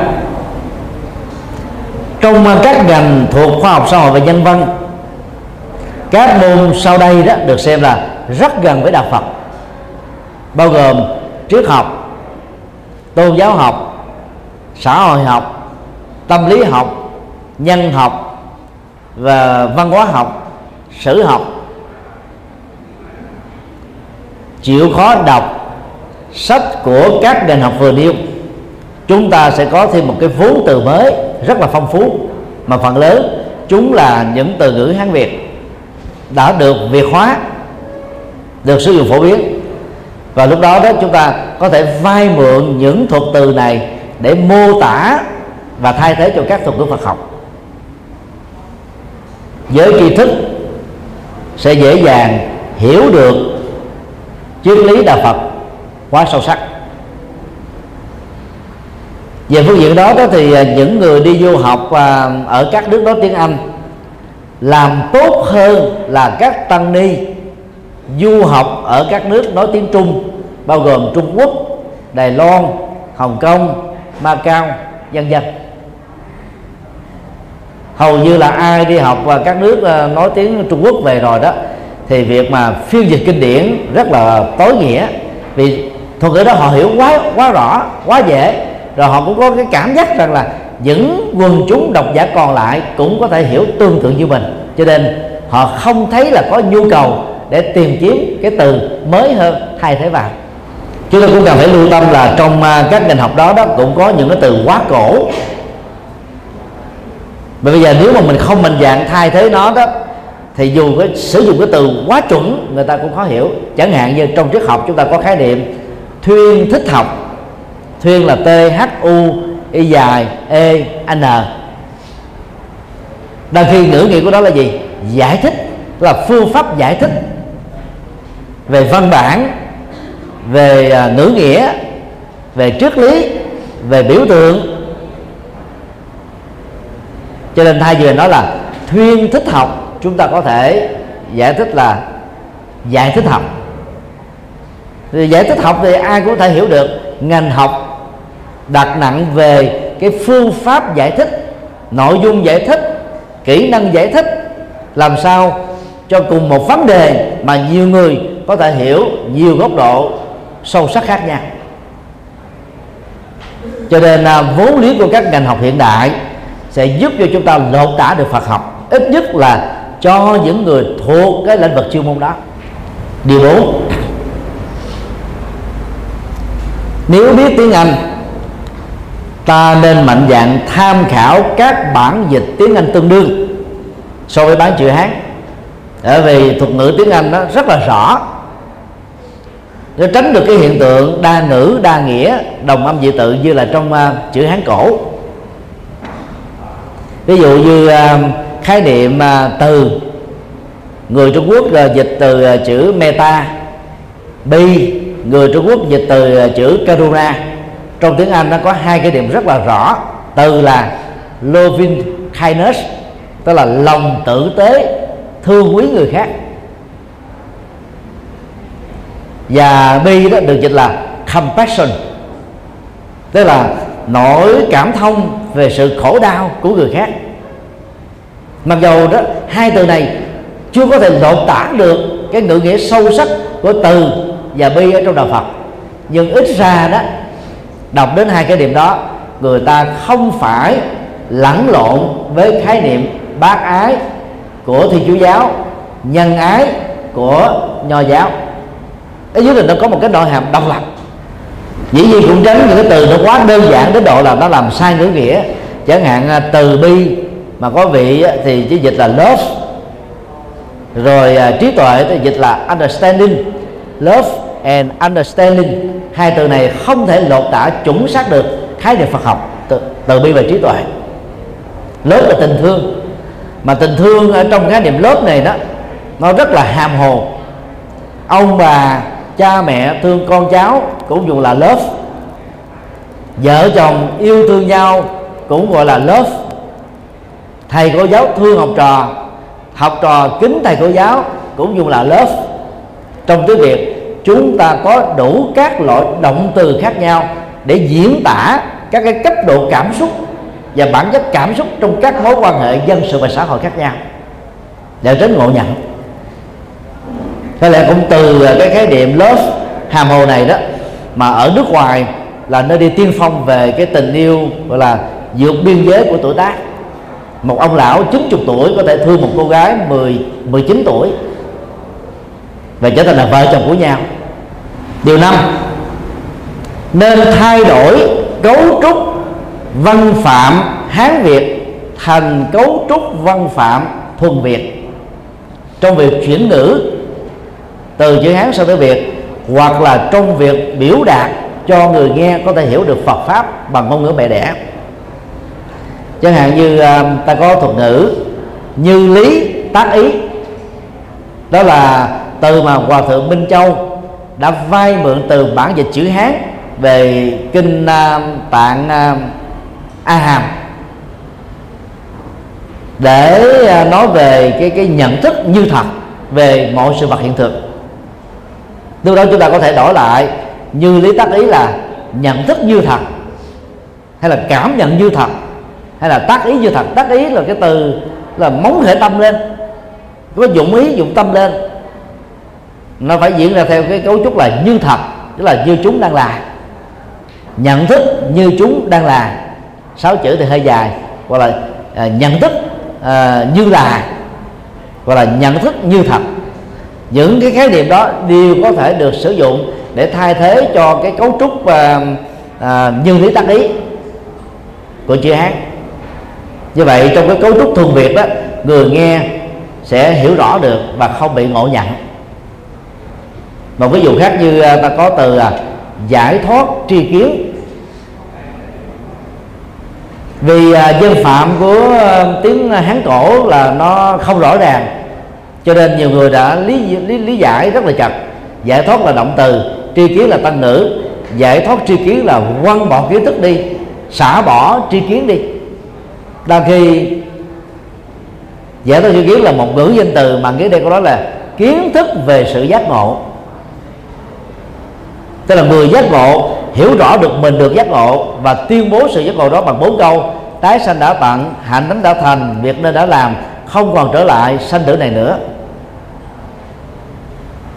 trong ờ, các ngành thuộc khoa học xã hội và nhân văn, các môn sau đây đó được xem là rất gần với đạo Phật. Bao gồm triết học, tôn giáo học, xã hội học, tâm lý học, nhân học và văn hóa học, sử học. Chịu khó đọc sách của các ngành học vừa nêu, chúng ta sẽ có thêm một cái vốn từ mới rất là phong phú, mà phần lớn chúng là những từ ngữ hán việt đã được việt hóa được sử dụng phổ biến. Và lúc đó đó chúng ta có thể vay mượn những thuật từ này để mô tả và thay thế cho các thuật ngữ Phật học. Giới tri thức sẽ dễ dàng hiểu được triết lý đạo Phật quá sâu sắc. Về phương diện đó, đó thì à, những người đi du học à, ở các nước nói tiếng Anh làm tốt hơn là các tăng ni du học ở các nước nói tiếng Trung bao gồm Trung Quốc, Đài Loan, Hồng Kông, Macau, vân vân. Hầu như là ai đi học và các nước ờ, nói tiếng Trung Quốc về rồi đó thì việc mà phiên dịch kinh điển rất là tối nghĩa. Vì thuật ngữ đó họ hiểu quá quá rõ quá dễ. Rồi họ cũng có cái cảm giác rằng là những quần chúng độc giả còn lại cũng có thể hiểu tương tự như mình. Cho nên họ không thấy là có nhu cầu để tìm kiếm cái từ mới hơn, thay thế vào. Chúng ta cũng cần phải lưu tâm là trong à, các ngành học đó đó cũng có những cái từ quá cổ. Mà bây giờ nếu mà mình không mạnh dạng thay thế nó đó, thì dù cái sử dụng cái từ quá chuẩn, người ta cũng khó hiểu. Chẳng hạn như trong triết học chúng ta có khái niệm thuyên thích học. Thuyên là t h u y dài e n. Đang khi ngữ nghĩa của đó là gì? Giải thích là phương pháp giải thích về văn bản về à, ngữ nghĩa về triết lý về biểu tượng. Cho nên thay vì nói là thuyên thích học chúng ta có thể giải thích là giải thích học. Thì giải thích học thì ai cũng có thể hiểu được ngành học đặt nặng về cái phương pháp giải thích nội dung giải thích kỹ năng giải thích làm sao cho cùng một vấn đề mà nhiều người có thể hiểu nhiều góc độ sâu sắc khác nhau. Cho nên à, vốn lý của các ngành học hiện đại sẽ giúp cho chúng ta lột tả được Phật học, ít nhất là cho những người thuộc cái lĩnh vực chuyên môn đó. Điều 4 nếu biết tiếng Anh, ta nên mạnh dạng tham khảo các bản dịch tiếng Anh tương đương so với bản chữ Hán. Bởi vì thuật ngữ tiếng Anh đó rất là rõ để tránh được cái hiện tượng đa ngữ đa nghĩa đồng âm dị tự như là trong uh, chữ Hán cổ. Ví dụ như uh, khái niệm uh, từ. Người Trung Quốc uh, dịch từ uh, chữ meta. Bi người Trung Quốc dịch từ uh, chữ karuna. Trong tiếng Anh nó có hai cái điểm rất là rõ. Từ là loving kindness tức là lòng tử tế thương quý người khác. Và bi đó được dịch là compassion. Tức là nỗi cảm thông về sự khổ đau của người khác. Mặc dầu đó, hai từ này chưa có thể lột tả được cái ngữ nghĩa sâu sắc của từ và bi ở trong đạo Phật. Nhưng ít ra đó, đọc đến hai cái điểm đó, người ta không phải lẫn lộn với khái niệm bác ái của thiên chúa giáo, nhân ái của nho giáo ở dưới này nó có một cái nội hàm độc lập. Dĩ nhiên cũng tránh những cái từ nó quá đơn giản đến độ là nó làm sai ngữ nghĩa. Chẳng hạn à, từ bi mà có vị thì chỉ dịch là love. Rồi à, trí tuệ thì dịch là understanding. Love and understanding hai từ này không thể lột tả chuẩn xác được khái niệm Phật học từ, từ bi và trí tuệ. Lớp là tình thương. Mà tình thương ở trong khái niệm lớp này đó nó rất là hàm hồ. Ông bà cha mẹ thương con cháu cũng dùng là love. Vợ chồng yêu thương nhau cũng gọi là love. Thầy cô giáo thương học trò học trò kính thầy cô giáo cũng dùng là love. Trong tiếng việt, chúng ta có đủ các loại động từ khác nhau để diễn tả các cái cấp độ cảm xúc và bản chất cảm xúc trong các mối quan hệ dân sự và xã hội khác nhau. Để tránh ngộ nhận có lẽ cũng từ à, cái khái niệm love, hàm hồ này đó, mà ở nước ngoài là nơi đi tiên phong về cái tình yêu, gọi là, vượt biên giới của tuổi tác. Một ông lão 90 tuổi có thể thương một cô gái 10 19 tuổi và trở thành là vợ chồng của nhau. Điều năm, nên thay đổi cấu trúc văn phạm hán việt thành cấu trúc văn phạm thuần việt. Trong việc chuyển ngữ từ chữ hán sang tiếng việt hoặc là trong việc biểu đạt cho người nghe có thể hiểu được Phật pháp bằng ngôn ngữ mẹ đẻ. Chẳng hạn như uh, ta có thuật ngữ như lý tác ý. Đó là từ mà hòa thượng minh châu đã vay mượn từ bản dịch chữ hán về kinh uh, tạng uh, a hàm. Để uh, nói về cái cái nhận thức như thật về mọi sự vật hiện thực lúc đó chúng ta có thể đổi lại. Như lý tác ý là nhận thức như thật hay là cảm nhận như thật hay là tác ý như thật. Tác ý là cái từ là móng hệ tâm lên. Có dụng ý dụng tâm lên. Nó phải diễn ra theo cái cấu trúc là như thật tức là như chúng đang là. Nhận thức như chúng đang là. Sáu chữ thì hơi dài. Gọi là à, nhận thức à, như là. Gọi là nhận thức như thật những cái khái niệm đó đều có thể được sử dụng để thay thế cho cái cấu trúc à, à, như lý tác ý của chữ hán. Như vậy trong cái cấu trúc thuần việt đó người nghe sẽ hiểu rõ được và không bị ngộ nhận. Một ví dụ khác như à, ta có từ là giải thoát tri kiến. Vì à, dân phạm của à, tiếng hán cổ là nó không rõ ràng cho nên nhiều người đã lý lý, lý giải rất là chặt. Giải thoát là động từ tri kiến là tăng ngữ giải thoát tri kiến là quăng bỏ kiến thức đi xả bỏ tri kiến đi. Đang khi giải thoát tri kiến là một ngữ danh từ mà nghĩa đây có nói là kiến thức về sự giác ngộ. Tức là người giác ngộ hiểu rõ được mình được giác ngộ và tuyên bố sự giác ngộ đó bằng bốn câu. Tái sanh đã tận hạnh tánh đã thành việc nên đã làm không còn trở lại sanh tử này nữa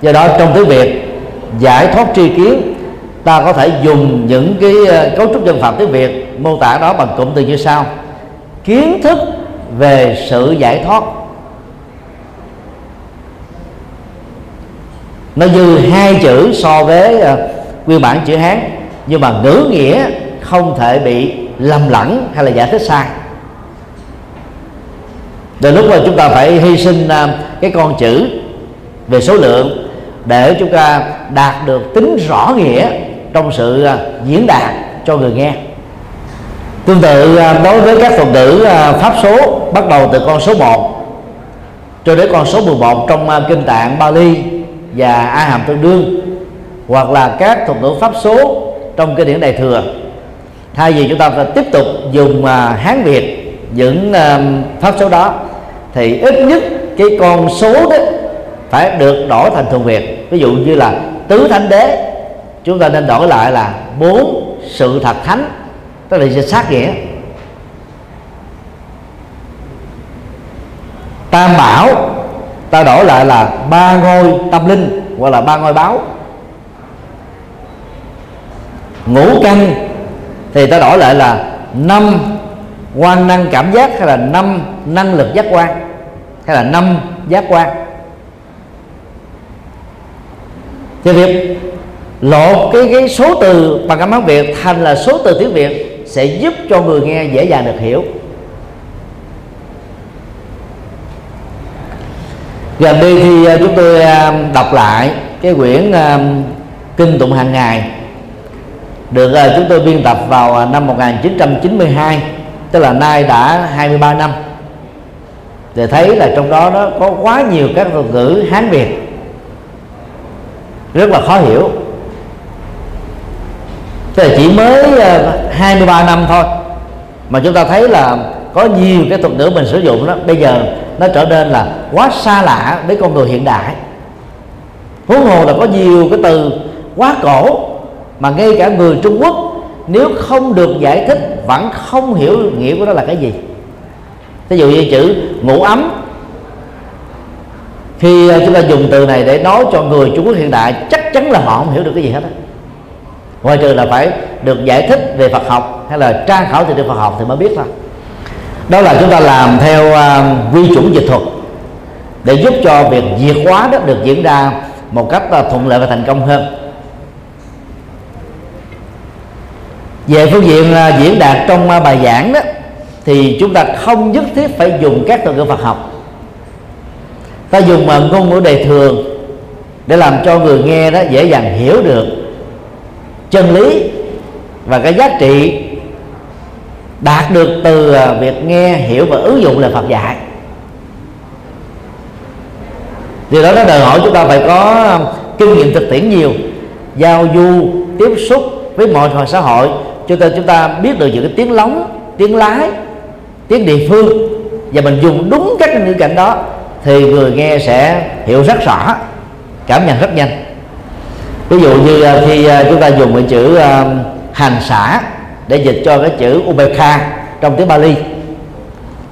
do đó trong tiếng việt, giải thoát tri kiến, ta có thể dùng những cái ờ, cấu trúc dân phạm tiếng việt mô tả đó bằng cụm từ như sau. Kiến thức về sự giải thoát. Nó như hai chữ so với ờ, nguyên bản chữ hán, nhưng mà ngữ nghĩa không thể bị lầm lẫn hay là giải thích sai. Từ lúc mà chúng ta phải hy sinh ờ, cái con chữ về số lượng để chúng ta đạt được tính rõ nghĩa trong sự à, diễn đạt cho người nghe. Tương tự à, đối với các thuật ngữ à, pháp số, bắt đầu từ con số 1 cho đến con số 11 trong kinh tạng Bali và a hàm tương đương, hoặc là các thuật ngữ pháp số trong kinh điển đại thừa. Thay vì chúng ta phải tiếp tục dùng hán việt, những pháp số đó, thì ít nhất cái con số đó phải được đổi thành thuần việt ví dụ như là tứ thánh đế, chúng ta nên đổi lại là bốn sự thật thánh, tức là sát nghĩa. Tam bảo, ta đổi lại là ba ngôi tâm linh hoặc là ba ngôi báo. Ngũ căn thì ta đổi lại là năm quan năng cảm giác hay là năm năng lực giác quan, hay là năm giác quan. Thì việc lột cái cái số từ bằng âm hán việt thành là số từ tiếng việt sẽ giúp cho người nghe dễ dàng được hiểu. Gần đây thì à, chúng tôi à, đọc lại cái quyển à, kinh tụng hàng ngày, được chúng tôi biên tập vào năm 1992 tức là nay đã 23 năm. Để thấy là trong đó nó có quá nhiều các thuật ngữ hán việt rất là khó hiểu. Tức là chỉ mới ờ, 23 năm thôi mà chúng ta thấy là có nhiều cái thuật ngữ mình sử dụng đó. Bây giờ nó trở nên là quá xa lạ với con người hiện đại. Huống hồ là có nhiều cái từ quá cổ mà ngay cả người Trung Quốc nếu không được giải thích vẫn không hiểu nghĩa của nó là cái gì. Ví dụ như chữ ngủ ấm khi à, chúng ta dùng từ này để nói cho người Trung Quốc hiện đại chắc chắn là họ không hiểu được cái gì hết á. Ngoài trừ là phải được giải thích về Phật học hay là tra khảo từ Phật học thì mới biết thôi. Đó là chúng ta làm theo uh, quy chuẩn dịch thuật để giúp cho việc diệt hóa đó được diễn ra một cách uh, thuận lợi và thành công hơn. Về phương diện uh, diễn đạt trong uh, bài giảng đó thì chúng ta không nhất thiết phải dùng các từ ngữ Phật học ta dùng mà ngôn ngữ đề thường để làm cho người nghe đó dễ dàng hiểu được chân lý và cái giá trị đạt được từ à, việc nghe, hiểu và ứng dụng lời Phật dạy. Điều đó nó đòi hỏi chúng ta phải có à, kinh nghiệm thực tiễn nhiều, giao du, tiếp xúc với mọi hoàn xã hội, cho nên chúng ta biết được những cái tiếng lóng, tiếng lái, tiếng địa phương và mình dùng đúng các ngữ cảnh đó thì người nghe sẽ hiểu rất rõ cảm nhận rất nhanh. Ví dụ như à, khi à, chúng ta dùng cái chữ à, hành xã để dịch cho cái chữ Ubekha trong tiếng Bali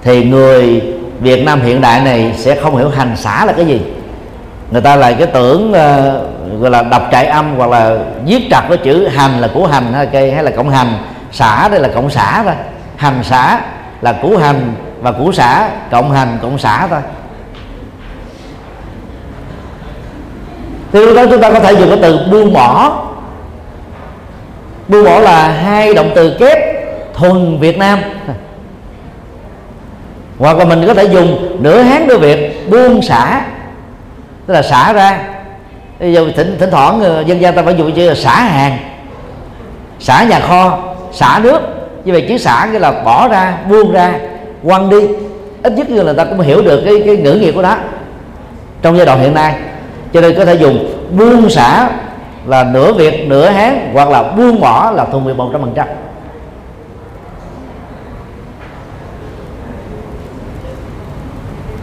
thì người Việt Nam hiện đại này sẽ không hiểu hành xã là cái gì. Người ta lại cái tưởng uh, gọi là đọc trại âm hoặc là viết trật cái chữ hành là củ hành hay, cây, hay là cộng hành xã đây là cộng xã thôi. Hành xã là củ hành và củ xã cộng hành cộng xã thôi. Thì lúc đó chúng ta có thể dùng cái từ buông bỏ. Buông bỏ là hai động từ kép thuần Việt Nam. Hoặc là mình có thể dùng nửa hán nửa Việt buông xả. Tức là xả ra. Bây giờ thỉnh, thỉnh thoảng ờ, dân gian ta phải dùng chữ là xả hàng. Xả nhà kho xả nước. Như vậy chữ xả nghĩa là bỏ ra buông ra quăng đi. Ít nhất là người ta cũng hiểu được cái, cái ngữ nghĩa của đó trong giai đoạn hiện nay cho nên có thể dùng buông xả là nửa việt nửa hán hoặc là buông bỏ là thuần việt một trăm phần trăm.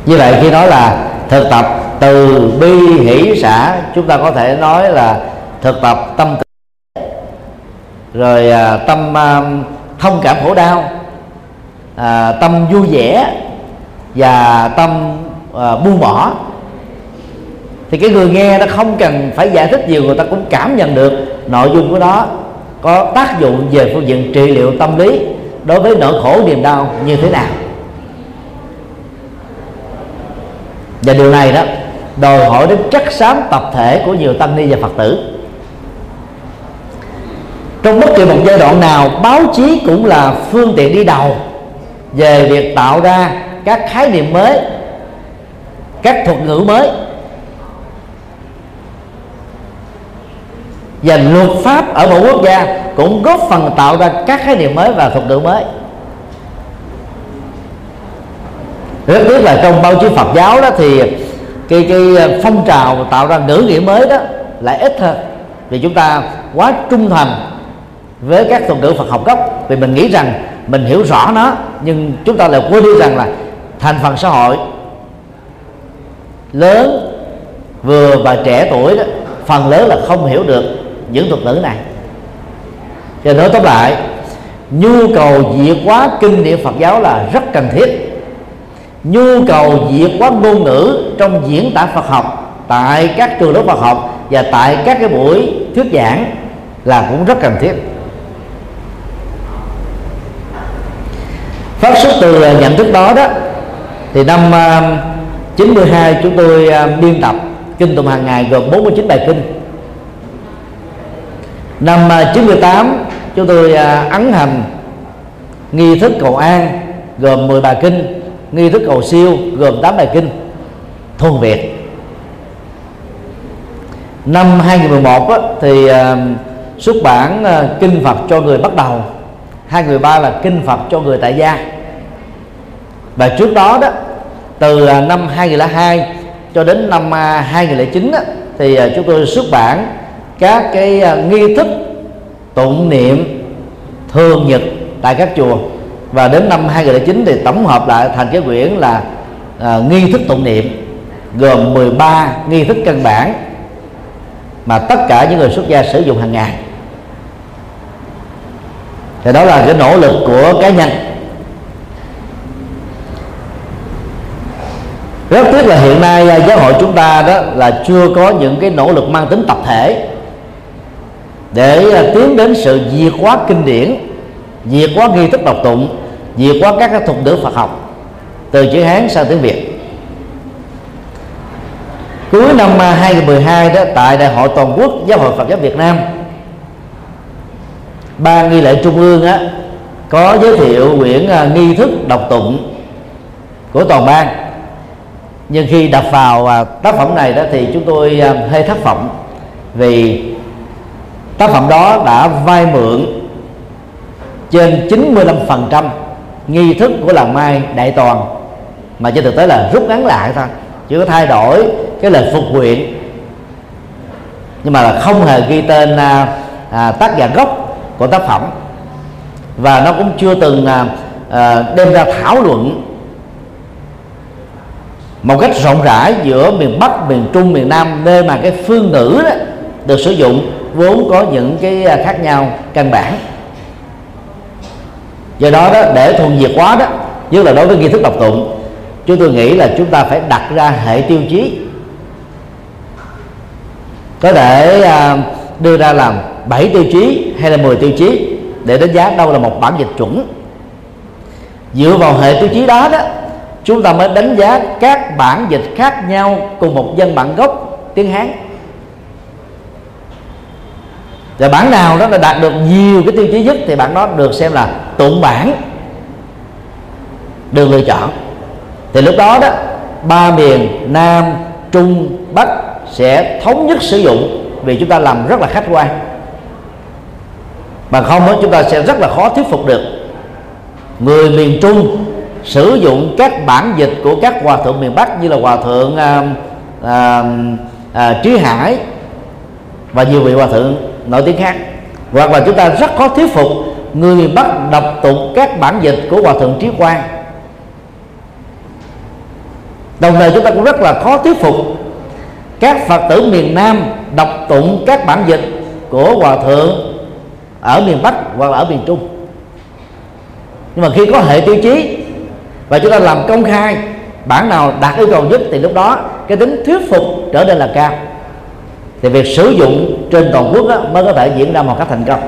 Như vậy khi nói là thực tập từ bi hỷ xã chúng ta có thể nói là thực tập tâm rồi à, tâm à, thông cảm khổ đau à, tâm vui vẻ và tâm à, buông bỏ thì cái người nghe nó không cần phải giải thích nhiều, người ta cũng cảm nhận được nội dung của đó có tác dụng về phương diện trị liệu tâm lý đối với nỗi khổ, niềm đau như thế nào. Và điều này đó đòi hỏi đến chất xám tập thể của nhiều tăng ni và phật tử. Trong bất kỳ một giai đoạn nào, báo chí cũng là phương tiện đi đầu về việc tạo ra các khái niệm mới, các thuật ngữ mới. Và luật pháp ở một quốc gia cũng góp phần tạo ra các khái niệm mới và thuật ngữ mới. Rất tiếc là trong báo chí Phật giáo đó thì cái cái ờ, phong trào tạo ra ngữ nghĩa mới đó lại ít hơn. Vì chúng ta quá trung thành với các thuật ngữ Phật học gốc. Vì mình nghĩ rằng mình hiểu rõ nó, nhưng chúng ta lại quên đi rằng là thành phần xã hội lớn, vừa và trẻ tuổi đó, phần lớn là không hiểu được những thuật ngữ này. Cho nói tóm lại, nhu cầu diệt hóa kinh điển Phật giáo là rất cần thiết. Nhu cầu diệt hóa ngôn ngữ trong diễn tả Phật học, tại các trường lớp Phật học và tại các cái buổi thuyết giảng là cũng rất cần thiết. Phát xuất từ à, nhận thức đó đó, thì năm à, 92 chúng tôi à, biên tập kinh tụng hàng ngày gồm 49 bài kinh năm à, 98 chúng tôi à, ấn hành nghi thức cầu an gồm 10 bài kinh nghi thức cầu siêu gồm 8 bài kinh. Thuần việt năm 2011 á, thì à, xuất bản kinh Phật cho người bắt đầu. 2013 là kinh Phật cho người tại gia. Và trước đó đó từ năm 2002 cho đến năm 2009 á, thì chúng tôi xuất bản các cái à, nghi thức tụng niệm thường nhật tại các chùa. Và đến năm 2009 thì tổng hợp lại thành cái quyển là uh, nghi thức tụng niệm gồm 13 nghi thức căn bản mà tất cả những người xuất gia sử dụng hàng ngày. Thì đó là cái nỗ lực của cá nhân. Rất tiếc là hiện nay à, giáo hội chúng ta đó là chưa có những cái nỗ lực mang tính tập thể để à, tiến đến sự diệt hóa kinh điển diệt hóa nghi thức đọc tụng diệt hóa các thuật ngữ Phật học, từ chữ Hán sang tiếng Việt. Cuối năm à, 2012 đó, tại đại hội toàn quốc giáo hội Phật giáo Việt Nam ban nghi lễ trung ương á, có giới thiệu quyển à, nghi thức đọc tụng của toàn ban nhưng khi đập vào tác phẩm này đó thì chúng tôi hơi thất vọng vì tác phẩm đó đã vay mượn trên 95% nghi thức của làng mai đại toàn. Mà trên thực tế là rút ngắn lại thôi chỉ có thay đổi cái lời phục nguyện nhưng mà là không hề ghi tên à, à, tác giả gốc của tác phẩm. Và nó cũng chưa từng à, à, đem ra thảo luận một cách rộng rãi giữa miền Bắc, miền Trung, miền Nam nơi mà cái phương ngữ đó được sử dụng vốn có những cái à, khác nhau, căn bản. Do đó đó, để thuần diệt quá đó, nhất là đối với nghi thức đọc tụng, chúng tôi nghĩ là chúng ta phải đặt ra hệ tiêu chí. Có thể à, đưa ra làm 7 tiêu chí hay là 10 tiêu chí để đánh giá đâu là một bản dịch chuẩn. Dựa vào hệ tiêu chí đó đó, chúng ta mới đánh giá các bản dịch khác nhau cùng một dân bản gốc, tiếng hán và bản nào đó là đạt được nhiều cái tiêu chí nhất thì bản đó được xem là tụng bản được lựa chọn. Thì lúc đó đó ba miền nam trung bắc sẽ thống nhất sử dụng vì chúng ta làm rất là khách quan. Mà không đó chúng ta sẽ rất là khó thuyết phục được. Người miền trung sử dụng các bản dịch của các hòa thượng miền bắc như là hòa thượng à, à, à, trí hải và nhiều vị hòa thượng nổi tiếng khác. Hoặc là chúng ta rất khó thuyết phục người bắt đọc tụng các bản dịch của hòa thượng trí quang. Đồng thời chúng ta cũng rất là khó thuyết phục các phật tử miền nam đọc tụng các bản dịch của hòa thượng ở miền bắc hoặc là ở miền trung. Nhưng mà khi có hệ tiêu chí và chúng ta làm công khai bản nào đạt yêu cầu nhất thì lúc đó cái tính thuyết phục trở nên là cao thì việc sử dụng trên toàn quốc đó, mới có thể diễn ra một cách thành công.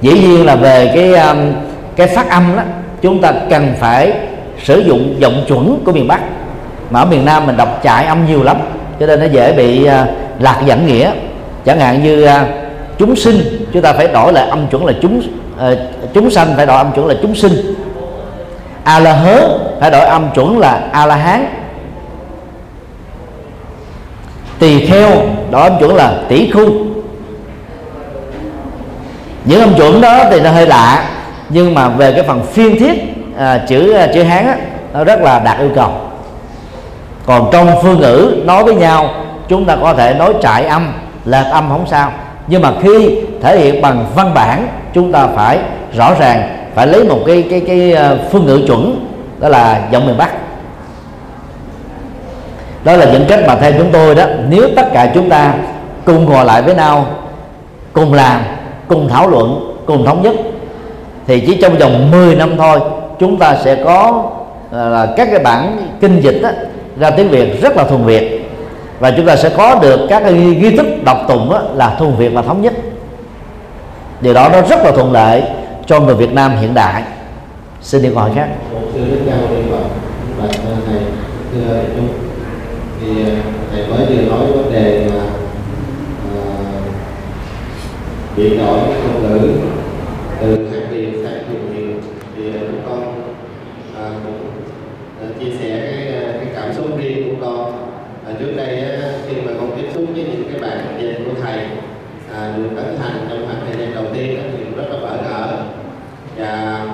Dĩ nhiên là về cái um, cái phát âm đó chúng ta cần phải sử dụng giọng chuẩn của miền Bắc. Mà ở miền Nam mình đọc chạy âm nhiều lắm cho nên nó dễ bị uh, lạc dẫn nghĩa. Chẳng hạn như uh, chúng sinh chúng ta phải đổi lại âm chuẩn là chúng uh, chúng sanh phải đổi âm chuẩn là chúng sinh. A la hớ phải đổi âm chuẩn là a la hán tỳ kheo đó âm chuẩn là tỷ khu. Những âm chuẩn đó thì nó hơi lạ nhưng mà về cái phần phiên thiết à, chữ à, chữ hán á, nó rất là đạt yêu cầu. Còn trong phương ngữ nói với nhau chúng ta có thể nói trại âm là âm không sao. Nhưng mà khi thể hiện bằng văn bản chúng ta phải rõ ràng phải lấy một cái cái cái à, phương ngữ chuẩn đó là giọng miền bắc đó là những cách mà theo chúng tôi đó. Nếu tất cả chúng ta cùng ngồi lại với nhau cùng làm cùng thảo luận cùng thống nhất thì chỉ trong vòng 10 năm thôi chúng ta sẽ có à, là các cái bản kinh dịch đó, ra tiếng Việt rất là thuần Việt. Và chúng ta sẽ có được các cái ghi thức đọc tụng đó, là thuần Việt và thống nhất. Điều đó nó rất là thuận lợi cho người Việt Nam hiện đại. Xin đi câu hỏi khác thì à, thầy mới vừa nói vấn đề mà à, uh, chuyển đổi ngôn ngữ từ khác biệt sang dùng nhiều thì à, chúng con à, cũng à, chia sẻ cái à, cái cảm xúc riêng của con à, trước đây á, khi mà con tiếp xúc với những cái bản dịch của thầy à, được ấn hành trong khoảng thời gian đầu tiên á, thì rất là bỡ ngỡ và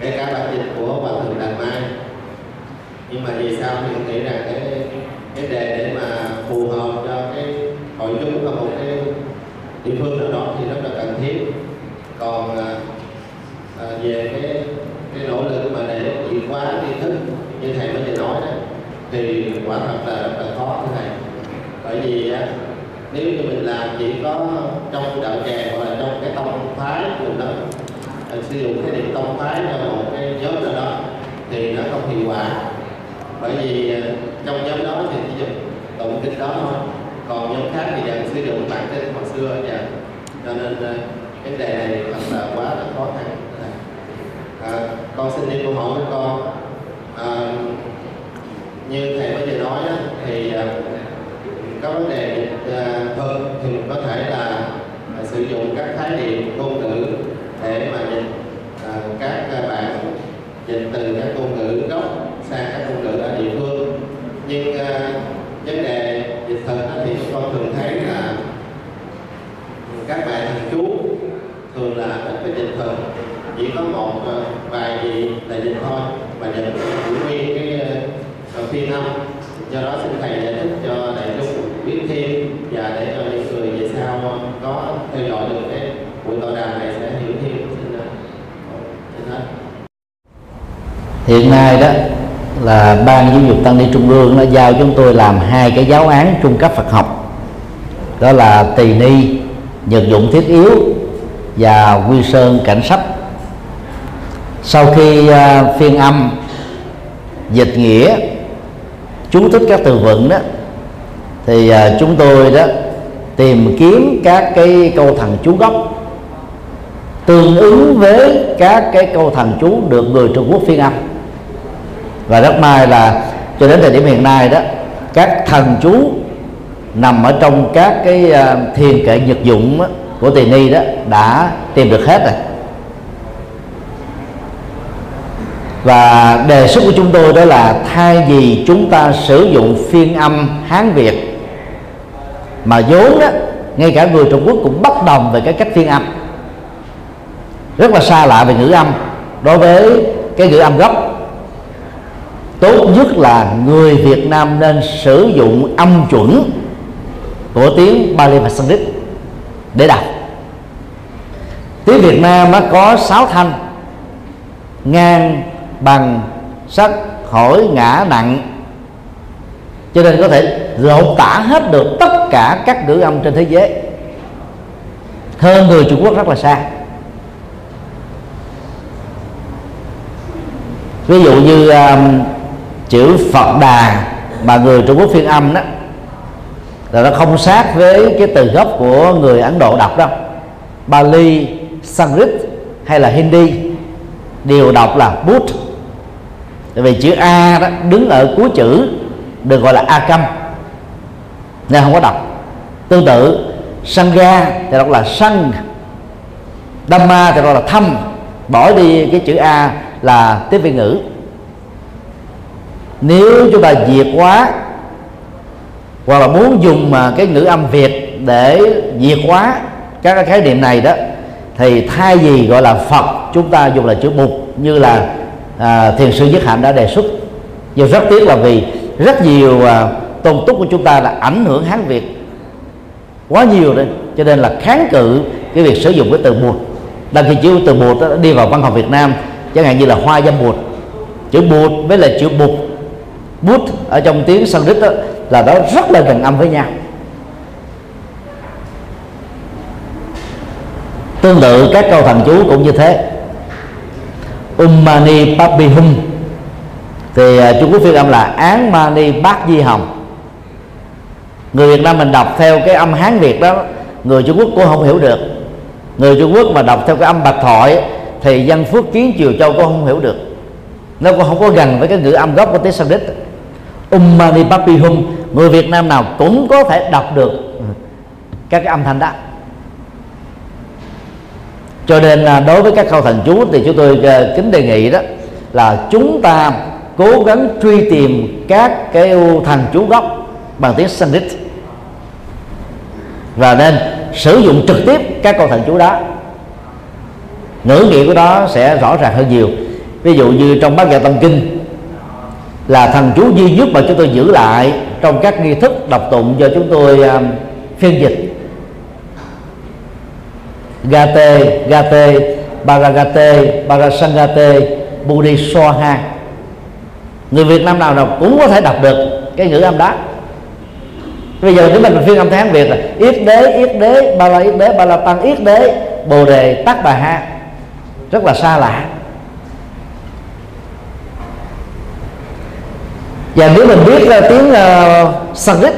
kể cả bản dịch của hòa thượng đạt mai nhưng mà vì sao thì con nghĩ rằng cái cái đề để mà phù hợp cho cái hội chúng ở một cái địa phương nào đó thì rất là cần thiết còn à, à, về cái cái nỗ lực mà để vượt qua cái tri thức như thầy mới vừa nói đó thì quả thật là rất là khó thưa thầy. Bởi vì á, nếu như mình làm chỉ có trong đạo tràng hoặc là trong cái tông phái của nó sử dụng cái điểm tông phái cho một cái nhóm nào đó thì nó không hiệu quả. Bởi vì ờ, trong nhóm đó thì chỉ dùng tụng kinh đó thôi còn nhóm khác thì vẫn sử dụng bản kinh hồi xưa và cho nên ờ, cái đề này thật là quá là khó khăn con xin đi câu hỏi với con. À, như thầy mới vừa nói á, thì à, có vấn đề dịch à, hơn thì có thể là à, sử dụng các khái niệm ngôn ngữ để mà dịch à, các à, dịch từ các ngôn ngữ gốc sang các ngôn ngữ ở địa phương. Nhưng à, vấn đề dịch thuật thì chúng con thường thấy là các bạn thần chú thường là ít cái dịch thuật chỉ có một uh, vài gì là dịch thôi và dịch giữ nguyên cái ờ, uh, phiên âm do đó xin thầy giải thích cho đại chúng biết thêm và để cho những người về sau có theo dõi được cái buổi tọa đàm này sẽ hiểu thêm. Xin ờ, xin hết. Hiện nay đó là ban giáo dục tăng ni trung ương nó giao chúng tôi làm hai cái giáo án trung cấp Phật học. Đó là tỳ ni nhật dụng thiết yếu và quy sơn cảnh sách sau khi uh, phiên âm dịch nghĩa chú thích các từ vựng đó thì uh, chúng tôi đó tìm kiếm các cái câu thần chú gốc tương ứng với các cái câu thần chú được người Trung Quốc phiên âm. Và rất may là cho đến thời điểm hiện nay đó các thần chú nằm ở trong các cái à, uh, thiền kệ nhật dụng đó, của tỳ ni đó đã tìm được hết rồi. Và đề xuất của chúng tôi đó là thay vì chúng ta sử dụng phiên âm hán việt, mà vốn đó ngay cả người trung quốc cũng bất đồng về cái cách phiên âm. Rất là xa lạ về ngữ âm. Đối với cái ngữ âm gốc, tốt nhất là người Việt Nam nên sử dụng âm chuẩn của tiếng Bali và Sanskrit để đọc. Tiếng Việt Nam nó có sáu thanh, ngang bằng sắc hỏi ngã nặng. Cho nên có thể lột tả hết được tất cả các ngữ âm trên thế giới. Hơn người Trung Quốc rất là xa. Ví dụ như um, chữ Phật Đà mà người Trung Quốc phiên âm đó là nó không sát với cái từ gốc của người Ấn Độ đọc đâu. Bali, Sanskrit hay là Hindi đều đọc là bút tại vì chữ A đó, đứng ở cuối chữ được gọi là A câm nên không có đọc. Tương tự, Sangha thì đọc là sang. Dhamma thì gọi là thâm bỏ đi cái chữ A là tiếng Việt ngữ. Nếu chúng ta diệt hóa hoặc là muốn dùng mà cái ngữ âm Việt để diệt hóa các cái khái niệm này đó, thì thay vì gọi là Phật, chúng ta dùng là chữ Bụt như là à, thiền sư Nhất Hạnh đã đề xuất. Nhưng rất tiếc là vì rất nhiều à, tôn túc của chúng ta là ảnh hưởng Hán Việt quá nhiều đấy cho nên là kháng cự cái việc sử dụng cái từ Bụt. Đang khi chữ từ Bụt đó đi vào văn học Việt Nam chẳng hạn như là hoa dâm Bụt. Chữ Bụt với là chữ Bụt. Bút ở trong tiếng Sanskrit đó, là đó rất là gần âm với nhau. Tương tự các câu thần chú cũng như thế. Ummani Papihum thì à, Trung Quốc phiên âm là án mani bát di hồng. Người Việt Nam mình đọc theo cái âm Hán Việt đó, người Trung Quốc cũng không hiểu được. Người Trung Quốc mà đọc theo cái âm Bạch Thoại thì dân Phước Kiến Triều Châu cũng không hiểu được. Nó cũng không có gần với cái ngữ âm gốc của tiếng Sanskrit. Ummani Papihum người Việt Nam nào cũng có thể đọc được các cái âm thanh đó cho nên à, đối với các câu thần chú thì chúng tôi à, kính đề nghị đó là chúng ta cố gắng truy tìm các cái thần chú gốc bằng tiếng Sanskrit. Và nên sử dụng trực tiếp các câu thần chú đó. Ngữ nghĩa của đó sẽ rõ ràng hơn nhiều. Ví dụ như trong bát nhã tâm kinh là thần chú duy nhất mà chúng tôi giữ lại trong các nghi thức đọc tụng do chúng tôi à, phiên dịch. Gate, Gate, Baragate, Barasangate, Bodhisoha Người Việt Nam nào nào cũng có thể đọc được cái ngữ âm đó. Bây giờ nếu mình phiên âm tháng Việt là Yết đế, yết đế, ba la yết đế, ba la tăng yết đế Bồ đề, tắc bà ha. Rất là xa lạ. Và nếu mình biết uh, tiếng uh, Sanskrit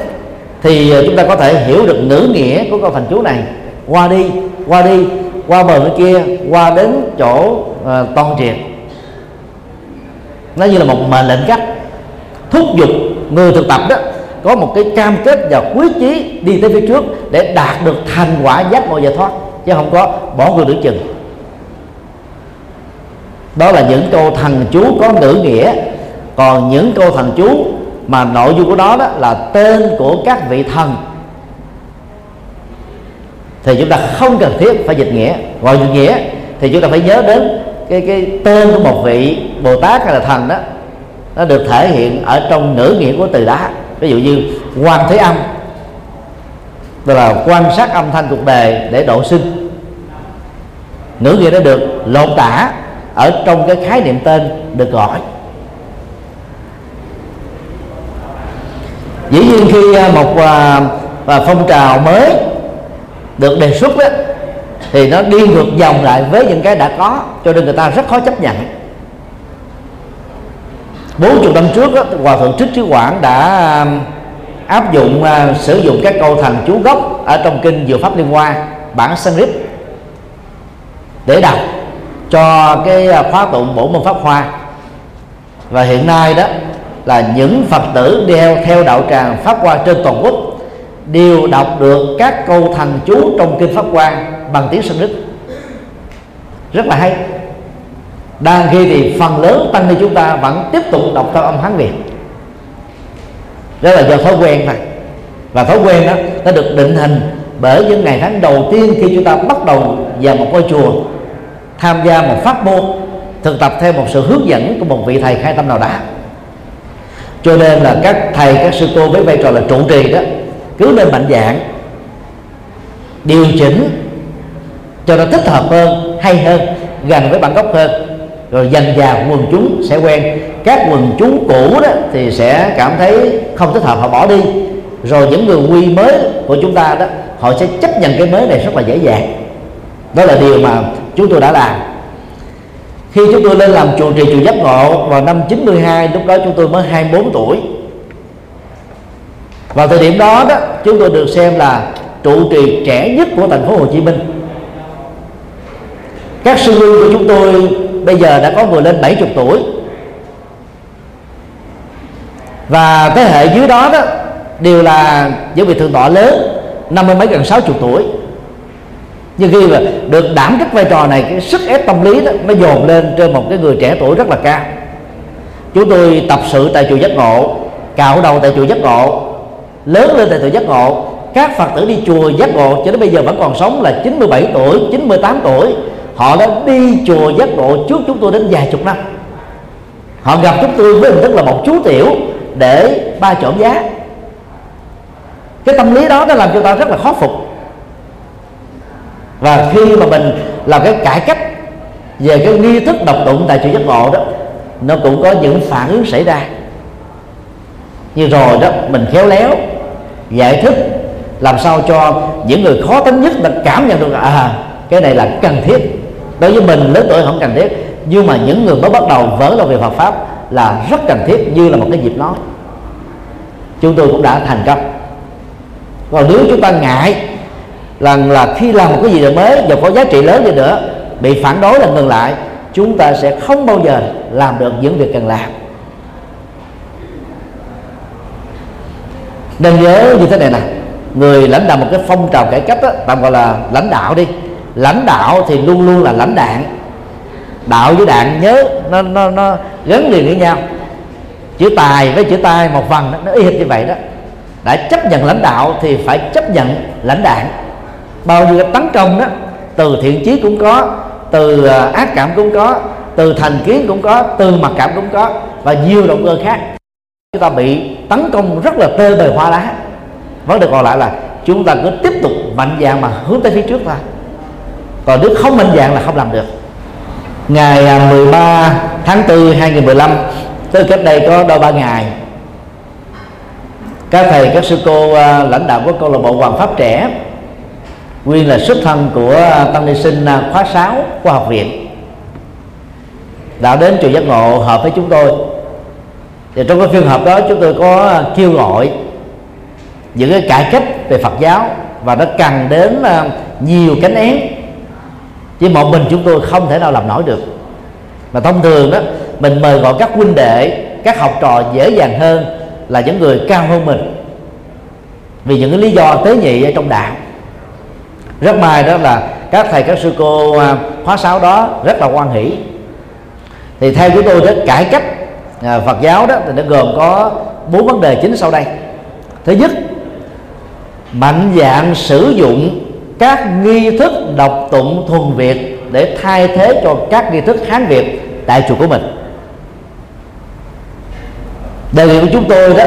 Thì ờ, chúng ta có thể hiểu được ngữ nghĩa của câu thành chú này. Qua đi qua đi qua bờ bên kia qua đến chỗ uh, toàn triệt. Nó như là một mệnh lệnh cách thúc giục người thực tập đó có một cái cam kết và quyết chí đi tới phía trước để đạt được thành quả giác ngộ giải thoát chứ không có bỏ người nửa chừng. Đó là những câu thần chú có nữ nghĩa. Còn những câu thần chú mà nội dung của đó, đó là tên của các vị thần thì chúng ta không cần thiết phải dịch nghĩa. Gọi dịch nghĩa, thì chúng ta phải nhớ đến cái cái tên của một vị bồ tát hay là thần đó, nó được thể hiện ở trong ngữ nghĩa của từ đó ví dụ như quan thế âm, tức là quan sát âm thanh cuộc đời để độ sinh. Ngữ nghĩa đó được lột tả ở trong cái khái niệm tên được gọi. Dĩ nhiên khi à, một và phong trào mới được đề xuất đó thì nó đi ngược dòng lại với những cái đã có cho nên người ta rất khó chấp nhận. 40 năm trước đó, hòa thượng trích trí quảng đã um, áp dụng uh, sử dụng các câu thành chú gốc ở trong kinh Diệu pháp liên hoa bản Sanskrit để đọc cho cái uh, khóa tụng bổ môn pháp hoa. Và hiện nay đó là những phật tử đeo theo đạo tràng pháp hoa trên toàn quốc đều đọc được các câu thành chú trong kinh pháp hoa bằng tiếng Sanskrit rất là hay. Đang khi thì phần lớn tăng ni chúng ta vẫn tiếp tục đọc theo âm hán việt. Đó là do thói quen thôi. Và thói quen đó nó được định hình bởi những ngày tháng đầu tiên khi chúng ta bắt đầu vào một ngôi chùa, tham gia một pháp môn, thực tập theo một sự hướng dẫn của một vị thầy khai tâm nào đó. Cho nên là các thầy, các sư cô với vai trò là trụ trì đó cứ nên mạnh dạng. Điều chỉnh cho nó thích hợp hơn, hay hơn gần với bản gốc hơn. Rồi dần dà quần chúng sẽ quen. Các quần chúng cũ đó thì sẽ cảm thấy không thích hợp, họ bỏ đi. Rồi những người quy mới của chúng ta đó, họ sẽ chấp nhận cái mới này rất là dễ dàng. Đó là điều mà chúng tôi đã làm. Khi chúng tôi lên làm chùa trì chùa giác ngộ vào năm 92 lúc đó chúng tôi mới 24 tuổi vào thời điểm đó đó, chúng tôi được xem là trụ trì trẻ nhất của thành phố Hồ Chí Minh. Các sư huynh của chúng tôi bây giờ đã có người lên 70 tuổi. Và thế hệ dưới đó đó đều là những vị thượng tọa lớn, năm mươi mấy gần sáu chục tuổi. Nhưng khi mà được đảm trách vai trò này, cái sức ép tâm lý đó nó dồn lên trên một cái người trẻ tuổi rất là cao. Chúng tôi tập sự tại chùa giác ngộ, cạo đầu tại chùa giác ngộ lớn lên tại chùa giác ngộ. Các phật tử đi chùa giác ngộ cho đến bây giờ vẫn còn sống là 97 tuổi 98 tuổi. Họ đã đi chùa giác ngộ trước chúng tôi đến vài chục năm. Họ gặp chúng tôi với hình thức là một chú tiểu để ba trộm giá. Cái tâm lý đó nó làm cho ta rất là khó phục. Và khi mà mình làm cái cải cách về cái nghi thức độc tụng tại chùa giác ngộ đó, nó cũng có những phản ứng xảy ra. Như rồi đó, mình khéo léo giải thích làm sao cho những người khó tính nhất là cảm nhận được à cái này là cần thiết. Đối với mình, lớn tuổi không cần thiết, nhưng mà những người mới bắt đầu vỡ lòng về Phật pháp là rất cần thiết, như là một cái dịp nói. Chúng tôi cũng đã thành công. Còn nếu chúng ta ngại là là khi làm một cái gì mới và có giá trị lớn đi nữa, bị phản đối là ngừng lại, chúng ta sẽ không bao giờ làm được những việc cần làm. Nên nhớ như thế này nè người lãnh đạo một cái phong trào cải cách đó, tạm gọi là lãnh đạo đi. Lãnh đạo thì luôn luôn là lãnh đạn. Đạo với đạn nhớ nó nó nó gắn liền với nhau. Chữ tài với chữ tai một phần nó y hệt như vậy đó. Đã chấp nhận lãnh đạo thì phải chấp nhận lãnh đạn. Bao nhiêu tấn công đó từ thiện chí cũng có từ à, ác cảm cũng có từ thành kiến cũng có từ mặc cảm cũng có và nhiều động cơ khác chúng ta bị tấn công rất là tê bề hoa lá vấn đề còn lại là chúng ta cứ tiếp tục mạnh dạng mà hướng tới phía trước thôi. Còn nếu không mạnh dạng là không làm được. Ngày à, 13 tháng 4 2015 tới cách đây có đôi ba ngày, các thầy, các sư cô à, lãnh đạo của câu lạc bộ Hoàng Pháp trẻ, nguyên là xuất thân của à, tăng ni sinh khóa 6 của học viện, đã đến chùa giác ngộ hợp với chúng tôi thì trong cái phiên họp đó chúng tôi có kêu gọi những cái cải cách về Phật giáo và nó cần đến ờ, nhiều cánh én. Chỉ một mình chúng tôi không thể nào làm nổi được. Mà thông thường đó, mình mời gọi các huynh đệ, các học trò dễ dàng hơn là những người cao hơn mình. Vì những cái lý do tế nhị ở trong đạo. Rất may đó là các thầy, các sư cô ờ, khóa sáu đó rất là quan hỷ. Thì theo chúng tôi đó, cải cách à, Phật giáo đó thì nó gồm có bốn vấn đề chính sau đây. Thứ nhất mạnh dạng sử dụng các nghi thức đọc tụng thuần việt để thay thế cho các nghi thức hán việt tại chùa của mình. Đề nghị của chúng tôi đó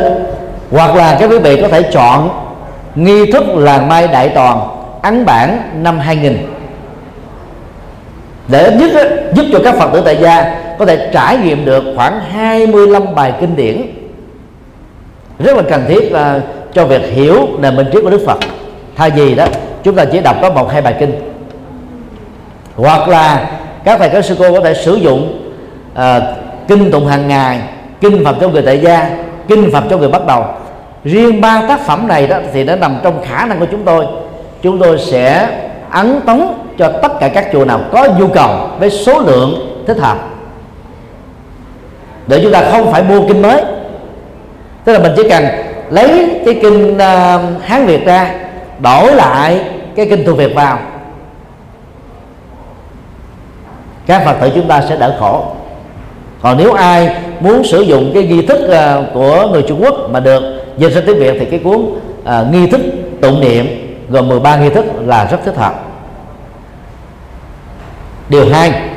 hoặc là các quý vị có thể chọn nghi thức làng mai đại toàn ấn bản năm 2000 để nhất giúp cho các phật tử tại gia có thể trải nghiệm được khoảng 25 bài kinh điển. Rất là cần thiết là cho việc hiểu nền minh triết của Đức Phật. Thay vì đó chúng ta chỉ đọc có một hai bài kinh. Hoặc là các thầy các sư cô có thể sử dụng à, kinh tụng hàng ngày kinh phật cho người tại gia kinh phật cho người bắt đầu. Riêng ba tác phẩm này đó thì nó nằm trong khả năng của chúng tôi. Chúng tôi sẽ ấn tống cho tất cả các chùa nào có nhu cầu với số lượng thích hợp để chúng ta không phải mua kinh mới. Tức là mình chỉ cần lấy cái kinh uh, hán việt ra đổi lại cái kinh thuộc việt vào. Các phật tử chúng ta sẽ đỡ khổ. Còn nếu ai muốn sử dụng cái nghi thức uh, của người Trung Quốc mà được dịch ra tiếng Việt thì cái cuốn uh, nghi thức tụng niệm gồm 13 nghi thức là rất thích hợp. Điều hai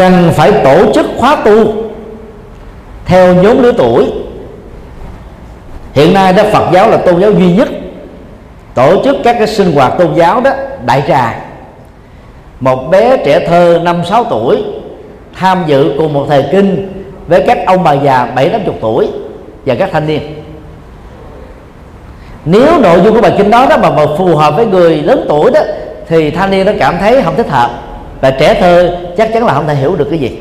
cần phải tổ chức khóa tu theo nhóm lứa tuổi. Hiện nay đó Phật giáo là tôn giáo duy nhất tổ chức các cái sinh hoạt tôn giáo đó đại trà. Một bé trẻ thơ năm sáu tuổi tham dự cùng một thời kinh với các ông bà già bảy tám chục tuổi và các thanh niên. Nếu nội dung của bài kinh đó đó mà, mà phù hợp với người lớn tuổi đó thì thanh niên nó cảm thấy không thích hợp và trẻ thơ chắc chắn là không thể hiểu được cái gì.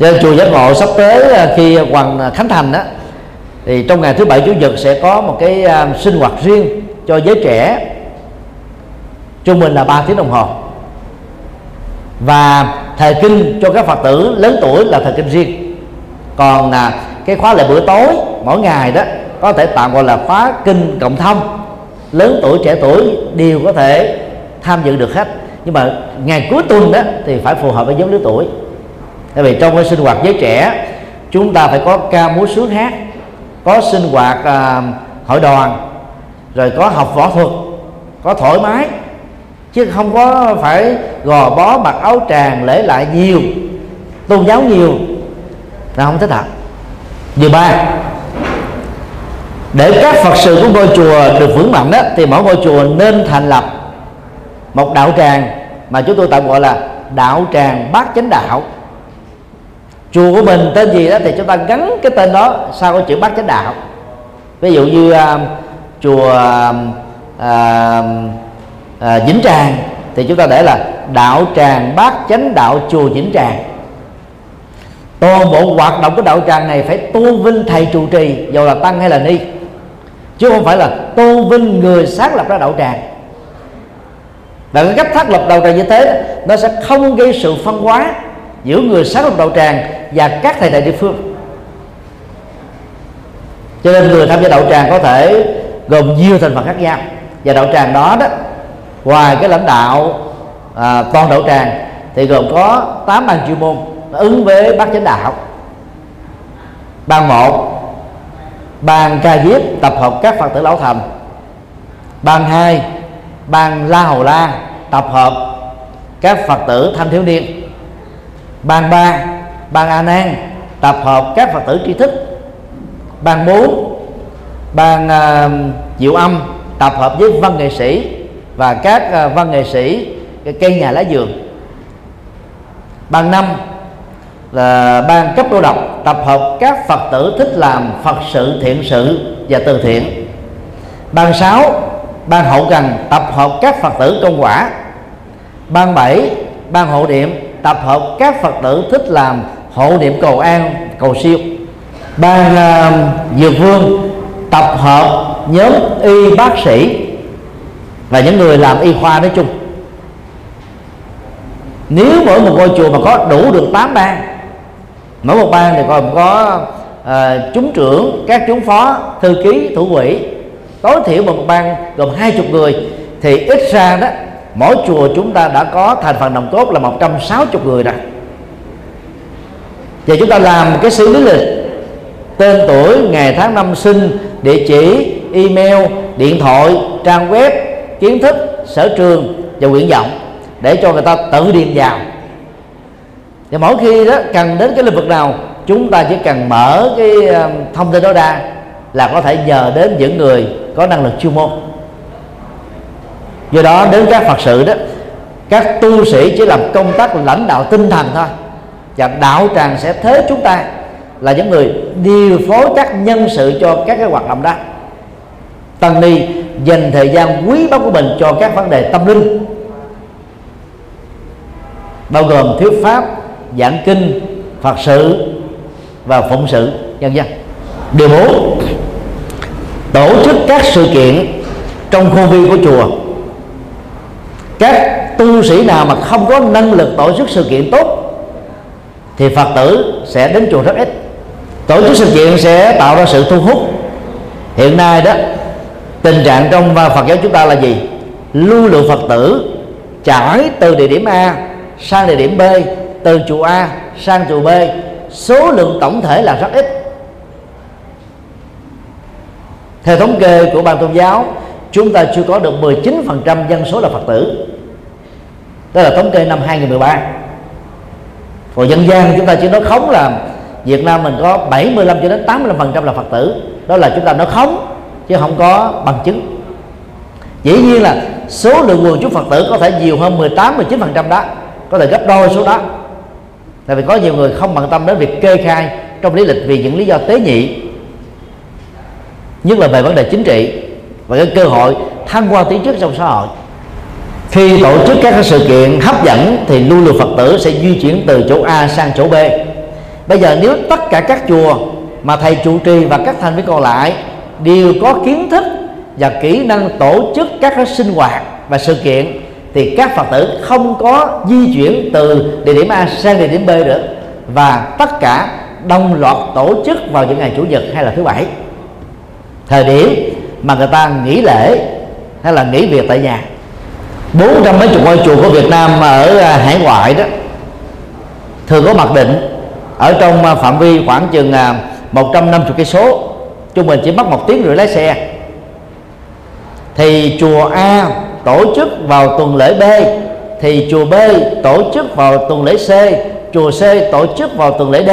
Cho chùa giác ngộ sắp tới à, khi hoàng à, khánh thành đó thì trong ngày thứ bảy, chủ nhật sẽ có một cái à, sinh hoạt riêng cho giới trẻ. Trung bình là 3 tiếng đồng hồ. Và thời kinh cho các phật tử lớn tuổi là thời kinh riêng. Còn là cái khóa lại bữa tối mỗi ngày đó có thể tạm gọi là khóa kinh cộng thông. Lớn tuổi, trẻ tuổi đều có thể tham dự được hết. Nhưng mà ngày cuối tuần đó thì phải phù hợp với nhóm lứa tuổi. Tại vì trong cái sinh hoạt giới trẻ chúng ta phải có ca múa sướng hát có sinh hoạt à, hội đoàn rồi có học võ thuật có thoải mái. Chứ không có phải gò bó mặc áo tràng lễ lại nhiều tôn giáo nhiều là không thích hợp. Điều ba để các phật sự của ngôi chùa được vững mạnh đó thì mỗi ngôi chùa nên thành lập một đạo tràng mà chúng tôi tạm gọi là đạo tràng bát chánh đạo. Chùa của mình tên gì đó thì chúng ta gắn cái tên đó sau cái chữ bát chánh đạo. Ví dụ như uh, chùa uh, uh, Vĩnh Tràng thì chúng ta để là đạo tràng bát chánh đạo chùa Vĩnh Tràng. Toàn bộ hoạt động của đạo tràng này phải tôn vinh thầy trụ trì dù là tăng hay là ni. Chứ không phải là tôn vinh người sáng lập ra đạo tràng và cái cách thác lập đầu tràng như thế nó sẽ không gây sự phân hóa giữa người sáng lập đầu tràng và các thầy tại địa phương. Cho nên người tham gia đạo tràng có thể gồm nhiều thành phần khác nhau. Và đạo tràng đó đó ngoài cái lãnh đạo à, toàn đạo tràng thì gồm có 8 ban chuyên môn ứng với bác chánh đạo. Ban một ban ca diếp tập hợp các phật tử lão thành. Ban hai ban la hầu la tập hợp các phật tử thanh thiếu niên. Ban ba ban a nan tập hợp các phật tử tri thức. Ban bốn ban uh, diệu âm tập hợp với văn nghệ sĩ và các uh, văn nghệ sĩ cây nhà lá vườn ban năm là ban cấp đô độc tập hợp các phật tử thích làm phật sự thiện sự và từ thiện. Ban sáu ban hậu cần tập hợp các phật tử công quả. Ban bảy ban hộ niệm tập hợp các phật tử thích làm hộ niệm cầu an cầu siêu. Ban à, uh, dược vương tập hợp nhóm y bác sĩ và những người làm y khoa nói chung. Nếu mỗi một ngôi chùa mà có đủ được 8 ban mỗi một ban thì còn có uh, chúng trưởng các chúng phó thư ký thủ quỹ tối thiểu một ban gồm hai chục người, thì ít ra đó, mỗi chùa chúng ta đã có thành phần đồng cốt là 160 người rồi. Và chúng ta làm cái xử lý lịch, tên tuổi, ngày tháng năm sinh, địa chỉ, email, điện thoại, trang web, kiến thức, sở trường và nguyện vọng để cho người ta tự điền vào. Và mỗi khi đó cần đến cái lĩnh vực nào, chúng ta chỉ cần mở cái ờ, thông tin đó ra là có thể nhờ đến những người có năng lực chuyên môn. Do đó, đến các phật sự đó, các tu sĩ chỉ làm công tác lãnh đạo tinh thần thôi. Và đạo tràng sẽ thế chúng ta là những người điều phối các nhân sự cho các cái hoạt động đó. Tăng ni dành thời gian quý báu của mình cho các vấn đề tâm linh. Bao gồm thuyết pháp, giảng kinh, phật sự và phụng sự, nhân dân điều bốn, tổ chức các sự kiện trong khuôn viên của chùa. Các tu sĩ nào mà không có năng lực tổ chức sự kiện tốt thì phật tử sẽ đến chùa rất ít. Tổ chức sự kiện sẽ tạo ra sự thu hút. Hiện nay đó, tình trạng trong phật giáo chúng ta là gì? Lưu lượng phật tử trải từ địa điểm a sang địa điểm b, từ chùa a sang chùa b. Số lượng tổng thể là rất ít theo thống kê của ban tôn giáo, chúng ta chưa có được 19% dân số là Phật tử. Đó là thống kê năm 2013 còn dân gian chúng ta chỉ nói khống là Việt Nam mình có 75 cho đến 85% là Phật tử. Đó là chúng ta nói khống, chứ không có bằng chứng. Dĩ nhiên là số lượng quần chúng Phật tử có thể nhiều hơn 18 19% đó, có thể gấp đôi số đó. Tại vì có nhiều người không bận tâm đến việc kê khai trong lý lịch vì những lý do tế nhị nhất là về vấn đề chính trị và cái cơ hội thăng hoa tiến chức trong xã hội. Khi tổ chức các sự kiện hấp dẫn thì lưu lượng phật tử sẽ di chuyển từ chỗ a sang chỗ b. Bây giờ nếu tất cả các chùa mà thầy trụ trì và các thành viên còn lại đều có kiến thức và kỹ năng tổ chức các sinh hoạt và sự kiện thì các phật tử không có di chuyển từ địa điểm A sang địa điểm B nữa và tất cả đồng loạt tổ chức vào những ngày chủ nhật hay là thứ bảy thời điểm mà người ta nghỉ lễ hay là nghỉ việc tại nhà. Bốn trăm mấy chục ngôi chùa của Việt Nam ở à, hải ngoại đó thường có mặc định. Ở trong à, phạm vi khoảng chừng à, 150 cây số trung bình chỉ mất một tiếng rưỡi lái xe. Thì chùa A tổ chức vào tuần lễ B thì chùa B tổ chức vào tuần lễ C chùa C tổ chức vào tuần lễ D.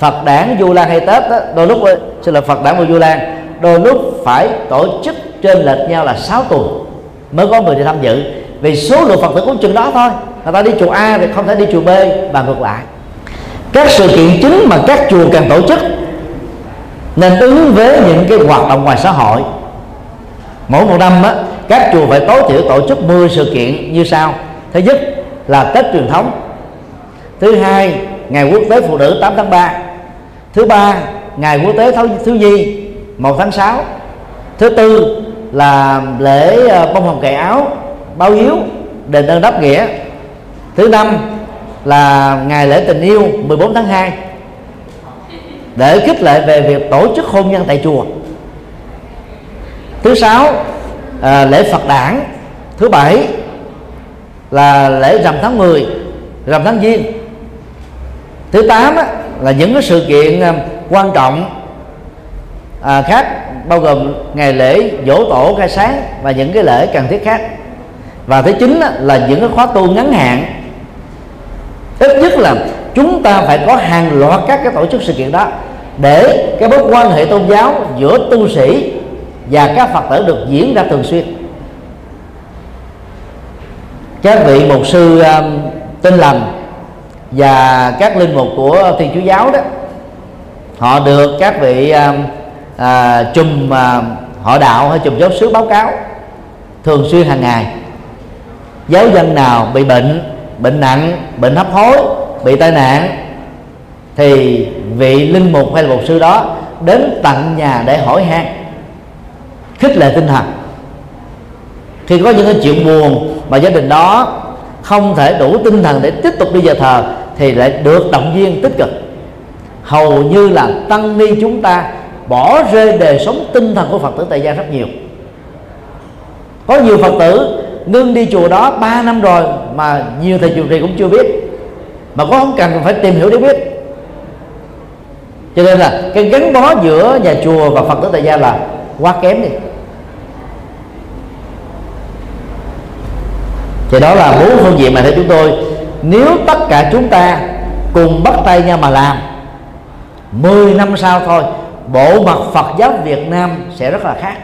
Phật đản Du Lan hay Tết đó, đôi lúc xin là Phật đản và Du Lan đôi lúc phải tổ chức trên lệch nhau là 6 tuần mới có người đi tham dự. Vì số lượng Phật tử cũng chừng đó thôi. Người ta đi chùa A thì không thể đi chùa B và ngược lại. Các sự kiện chính mà các chùa càng tổ chức nên ứng với những cái hoạt động ngoài xã hội. Mỗi một năm á, các chùa phải tối thiểu tổ chức 10 sự kiện như sau. Thứ nhất là tết truyền thống. Thứ hai ngày quốc tế phụ nữ 8 tháng 3 thứ ba ngày quốc tế thiếu nhi. 1 tháng 6 thứ tư là lễ ờ, bông hồng cài áo báo hiếu đền ơn đáp nghĩa. Thứ năm là ngày lễ tình yêu 14 tháng 2 để khích lệ về việc tổ chức hôn nhân tại chùa. Thứ sáu à, lễ Phật đản. Thứ bảy là lễ rằm tháng 10 rằm tháng giêng. Thứ tám á, là những cái sự kiện ờ, quan trọng à, khác bao gồm ngày lễ dỗ tổ khai sáng và những cái lễ cần thiết khác. Và thứ chín là những cái khóa tu ngắn hạn. Ít nhất là chúng ta phải có hàng loạt các cái tổ chức sự kiện đó để cái mối quan hệ tôn giáo giữa tu sĩ và các phật tử được diễn ra thường xuyên. Các vị mục sư um, tinh lành và các linh mục của thiên chúa giáo đó họ được các vị um, à, chùm à, họ đạo hay chùm giáo sứ báo cáo thường xuyên hàng ngày. Giáo dân nào bị bệnh bệnh nặng bệnh hấp hối bị tai nạn thì vị linh mục hay là mục sư đó đến tận nhà để hỏi han khích lệ tinh thần. Khi có những cái chuyện buồn mà gia đình đó không thể đủ tinh thần để tiếp tục đi giờ thờ thì lại được động viên tích cực. Hầu như là tăng ni chúng ta bỏ rơi đời sống tinh thần của phật tử tại gia rất nhiều. Có nhiều phật tử ngưng đi chùa đó 3 năm rồi mà nhiều thầy chùa trì cũng chưa biết, mà có không cần phải tìm hiểu để biết. Cho nên là cái gắn bó giữa nhà chùa và phật tử tại gia là quá kém đi. Thì đó là bốn phương diện mà theo chúng tôi, nếu tất cả chúng ta cùng bắt tay nhau mà làm 10 năm sau thôi bộ mặt Phật giáo Việt Nam sẽ rất là khác.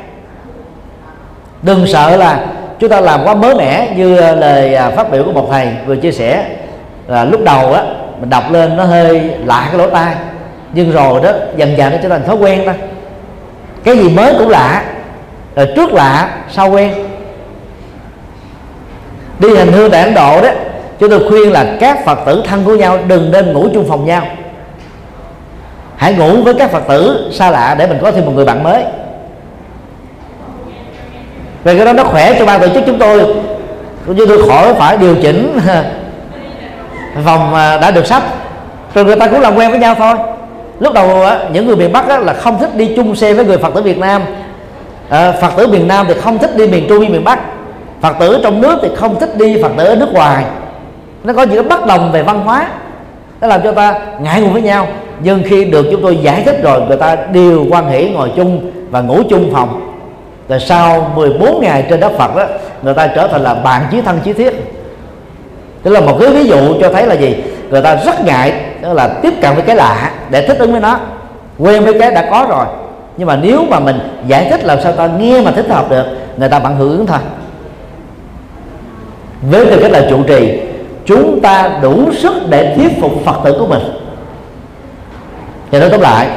Đừng sợ là chúng ta làm quá mới mẻ như lời à, phát biểu của một thầy vừa chia sẻ là lúc đầu á, mình đọc lên nó hơi lạ cái lỗ tai, nhưng rồi đó dần dần nó trở thành thói quen thôi. Cái gì mới cũng lạ, rồi trước lạ, sau quen. Đi hành hương tại ấn độ đó, chúng tôi khuyên là các phật tử thân của nhau đừng nên ngủ chung phòng nhau hãy ngủ với các phật tử xa lạ để mình có thêm một người bạn mới. Về cái đó nó khỏe cho ban tổ chức chúng tôi. Như tôi khỏi phải điều chỉnh vòng à, đã được sắp. Rồi người ta cũng làm quen với nhau thôi. Lúc đầu à, những người miền bắc là không thích đi chung xe với người phật tử việt nam. À, phật tử miền nam thì không thích đi miền trung hay miền bắc. Phật tử trong nước thì không thích đi phật tử ở nước ngoài. Nó có những bất đồng về văn hóa nó làm cho ta ngại ngùng với nhau. Nhưng khi được chúng tôi giải thích rồi, người ta đều quan hệ ngồi chung và ngủ chung phòng. Rồi sau 14 ngày trên đất Phật đó, người ta trở thành là bạn chí thân chí thiết. Tức là một cái ví dụ cho thấy là gì? Người ta rất ngại đó là tiếp cận với cái lạ để thích ứng với nó. Quen với cái đã có rồi. Nhưng mà nếu mà mình giải thích làm sao ta nghe mà thích hợp được, người ta bạn hưởng ứng thôi. Với tư cách là trụ trì chúng ta đủ sức để thuyết phục phật tử của mình. Và nói tóm lại,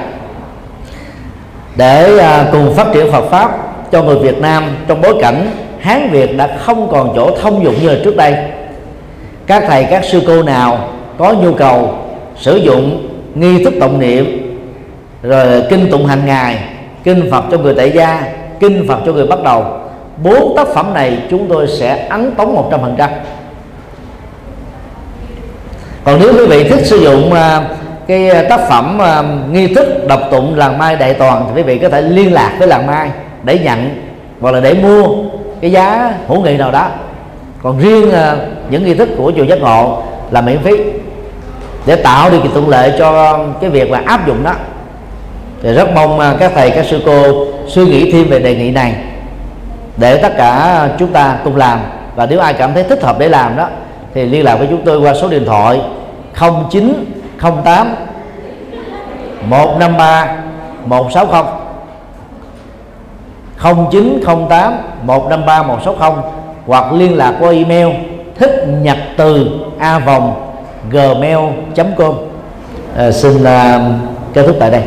để à, cùng phát triển Phật pháp cho người Việt Nam trong bối cảnh hán việt đã không còn chỗ thông dụng như trước đây, các thầy, các sư cô nào có nhu cầu sử dụng nghi thức tụng niệm, rồi kinh tụng hàng ngày, kinh phật cho người tại gia, kinh phật cho người bắt đầu, bốn tác phẩm này chúng tôi sẽ ấn tống một trăm phần trăm còn nếu quý vị thích sử dụng uh, cái à, tác phẩm uh, nghi thức đọc tụng làng mai đại toàn thì quý vị có thể liên lạc với làng mai để nhận hoặc là để mua cái giá hữu nghị nào đó. Còn riêng uh, những nghi thức của chùa giác ngộ là miễn phí để tạo điều kiện thuận lợi cho cái việc là áp dụng đó. Thì rất mong các thầy các sư cô suy nghĩ thêm về đề nghị này để tất cả chúng ta cùng làm. Và nếu ai cảm thấy thích hợp để làm đó thì liên lạc với chúng tôi qua số điện thoại 0908 153 160 0908 153 160 hoặc liên lạc qua email thích nhập từ a vòng gmail.com à, xin uh, kết thúc tại đây.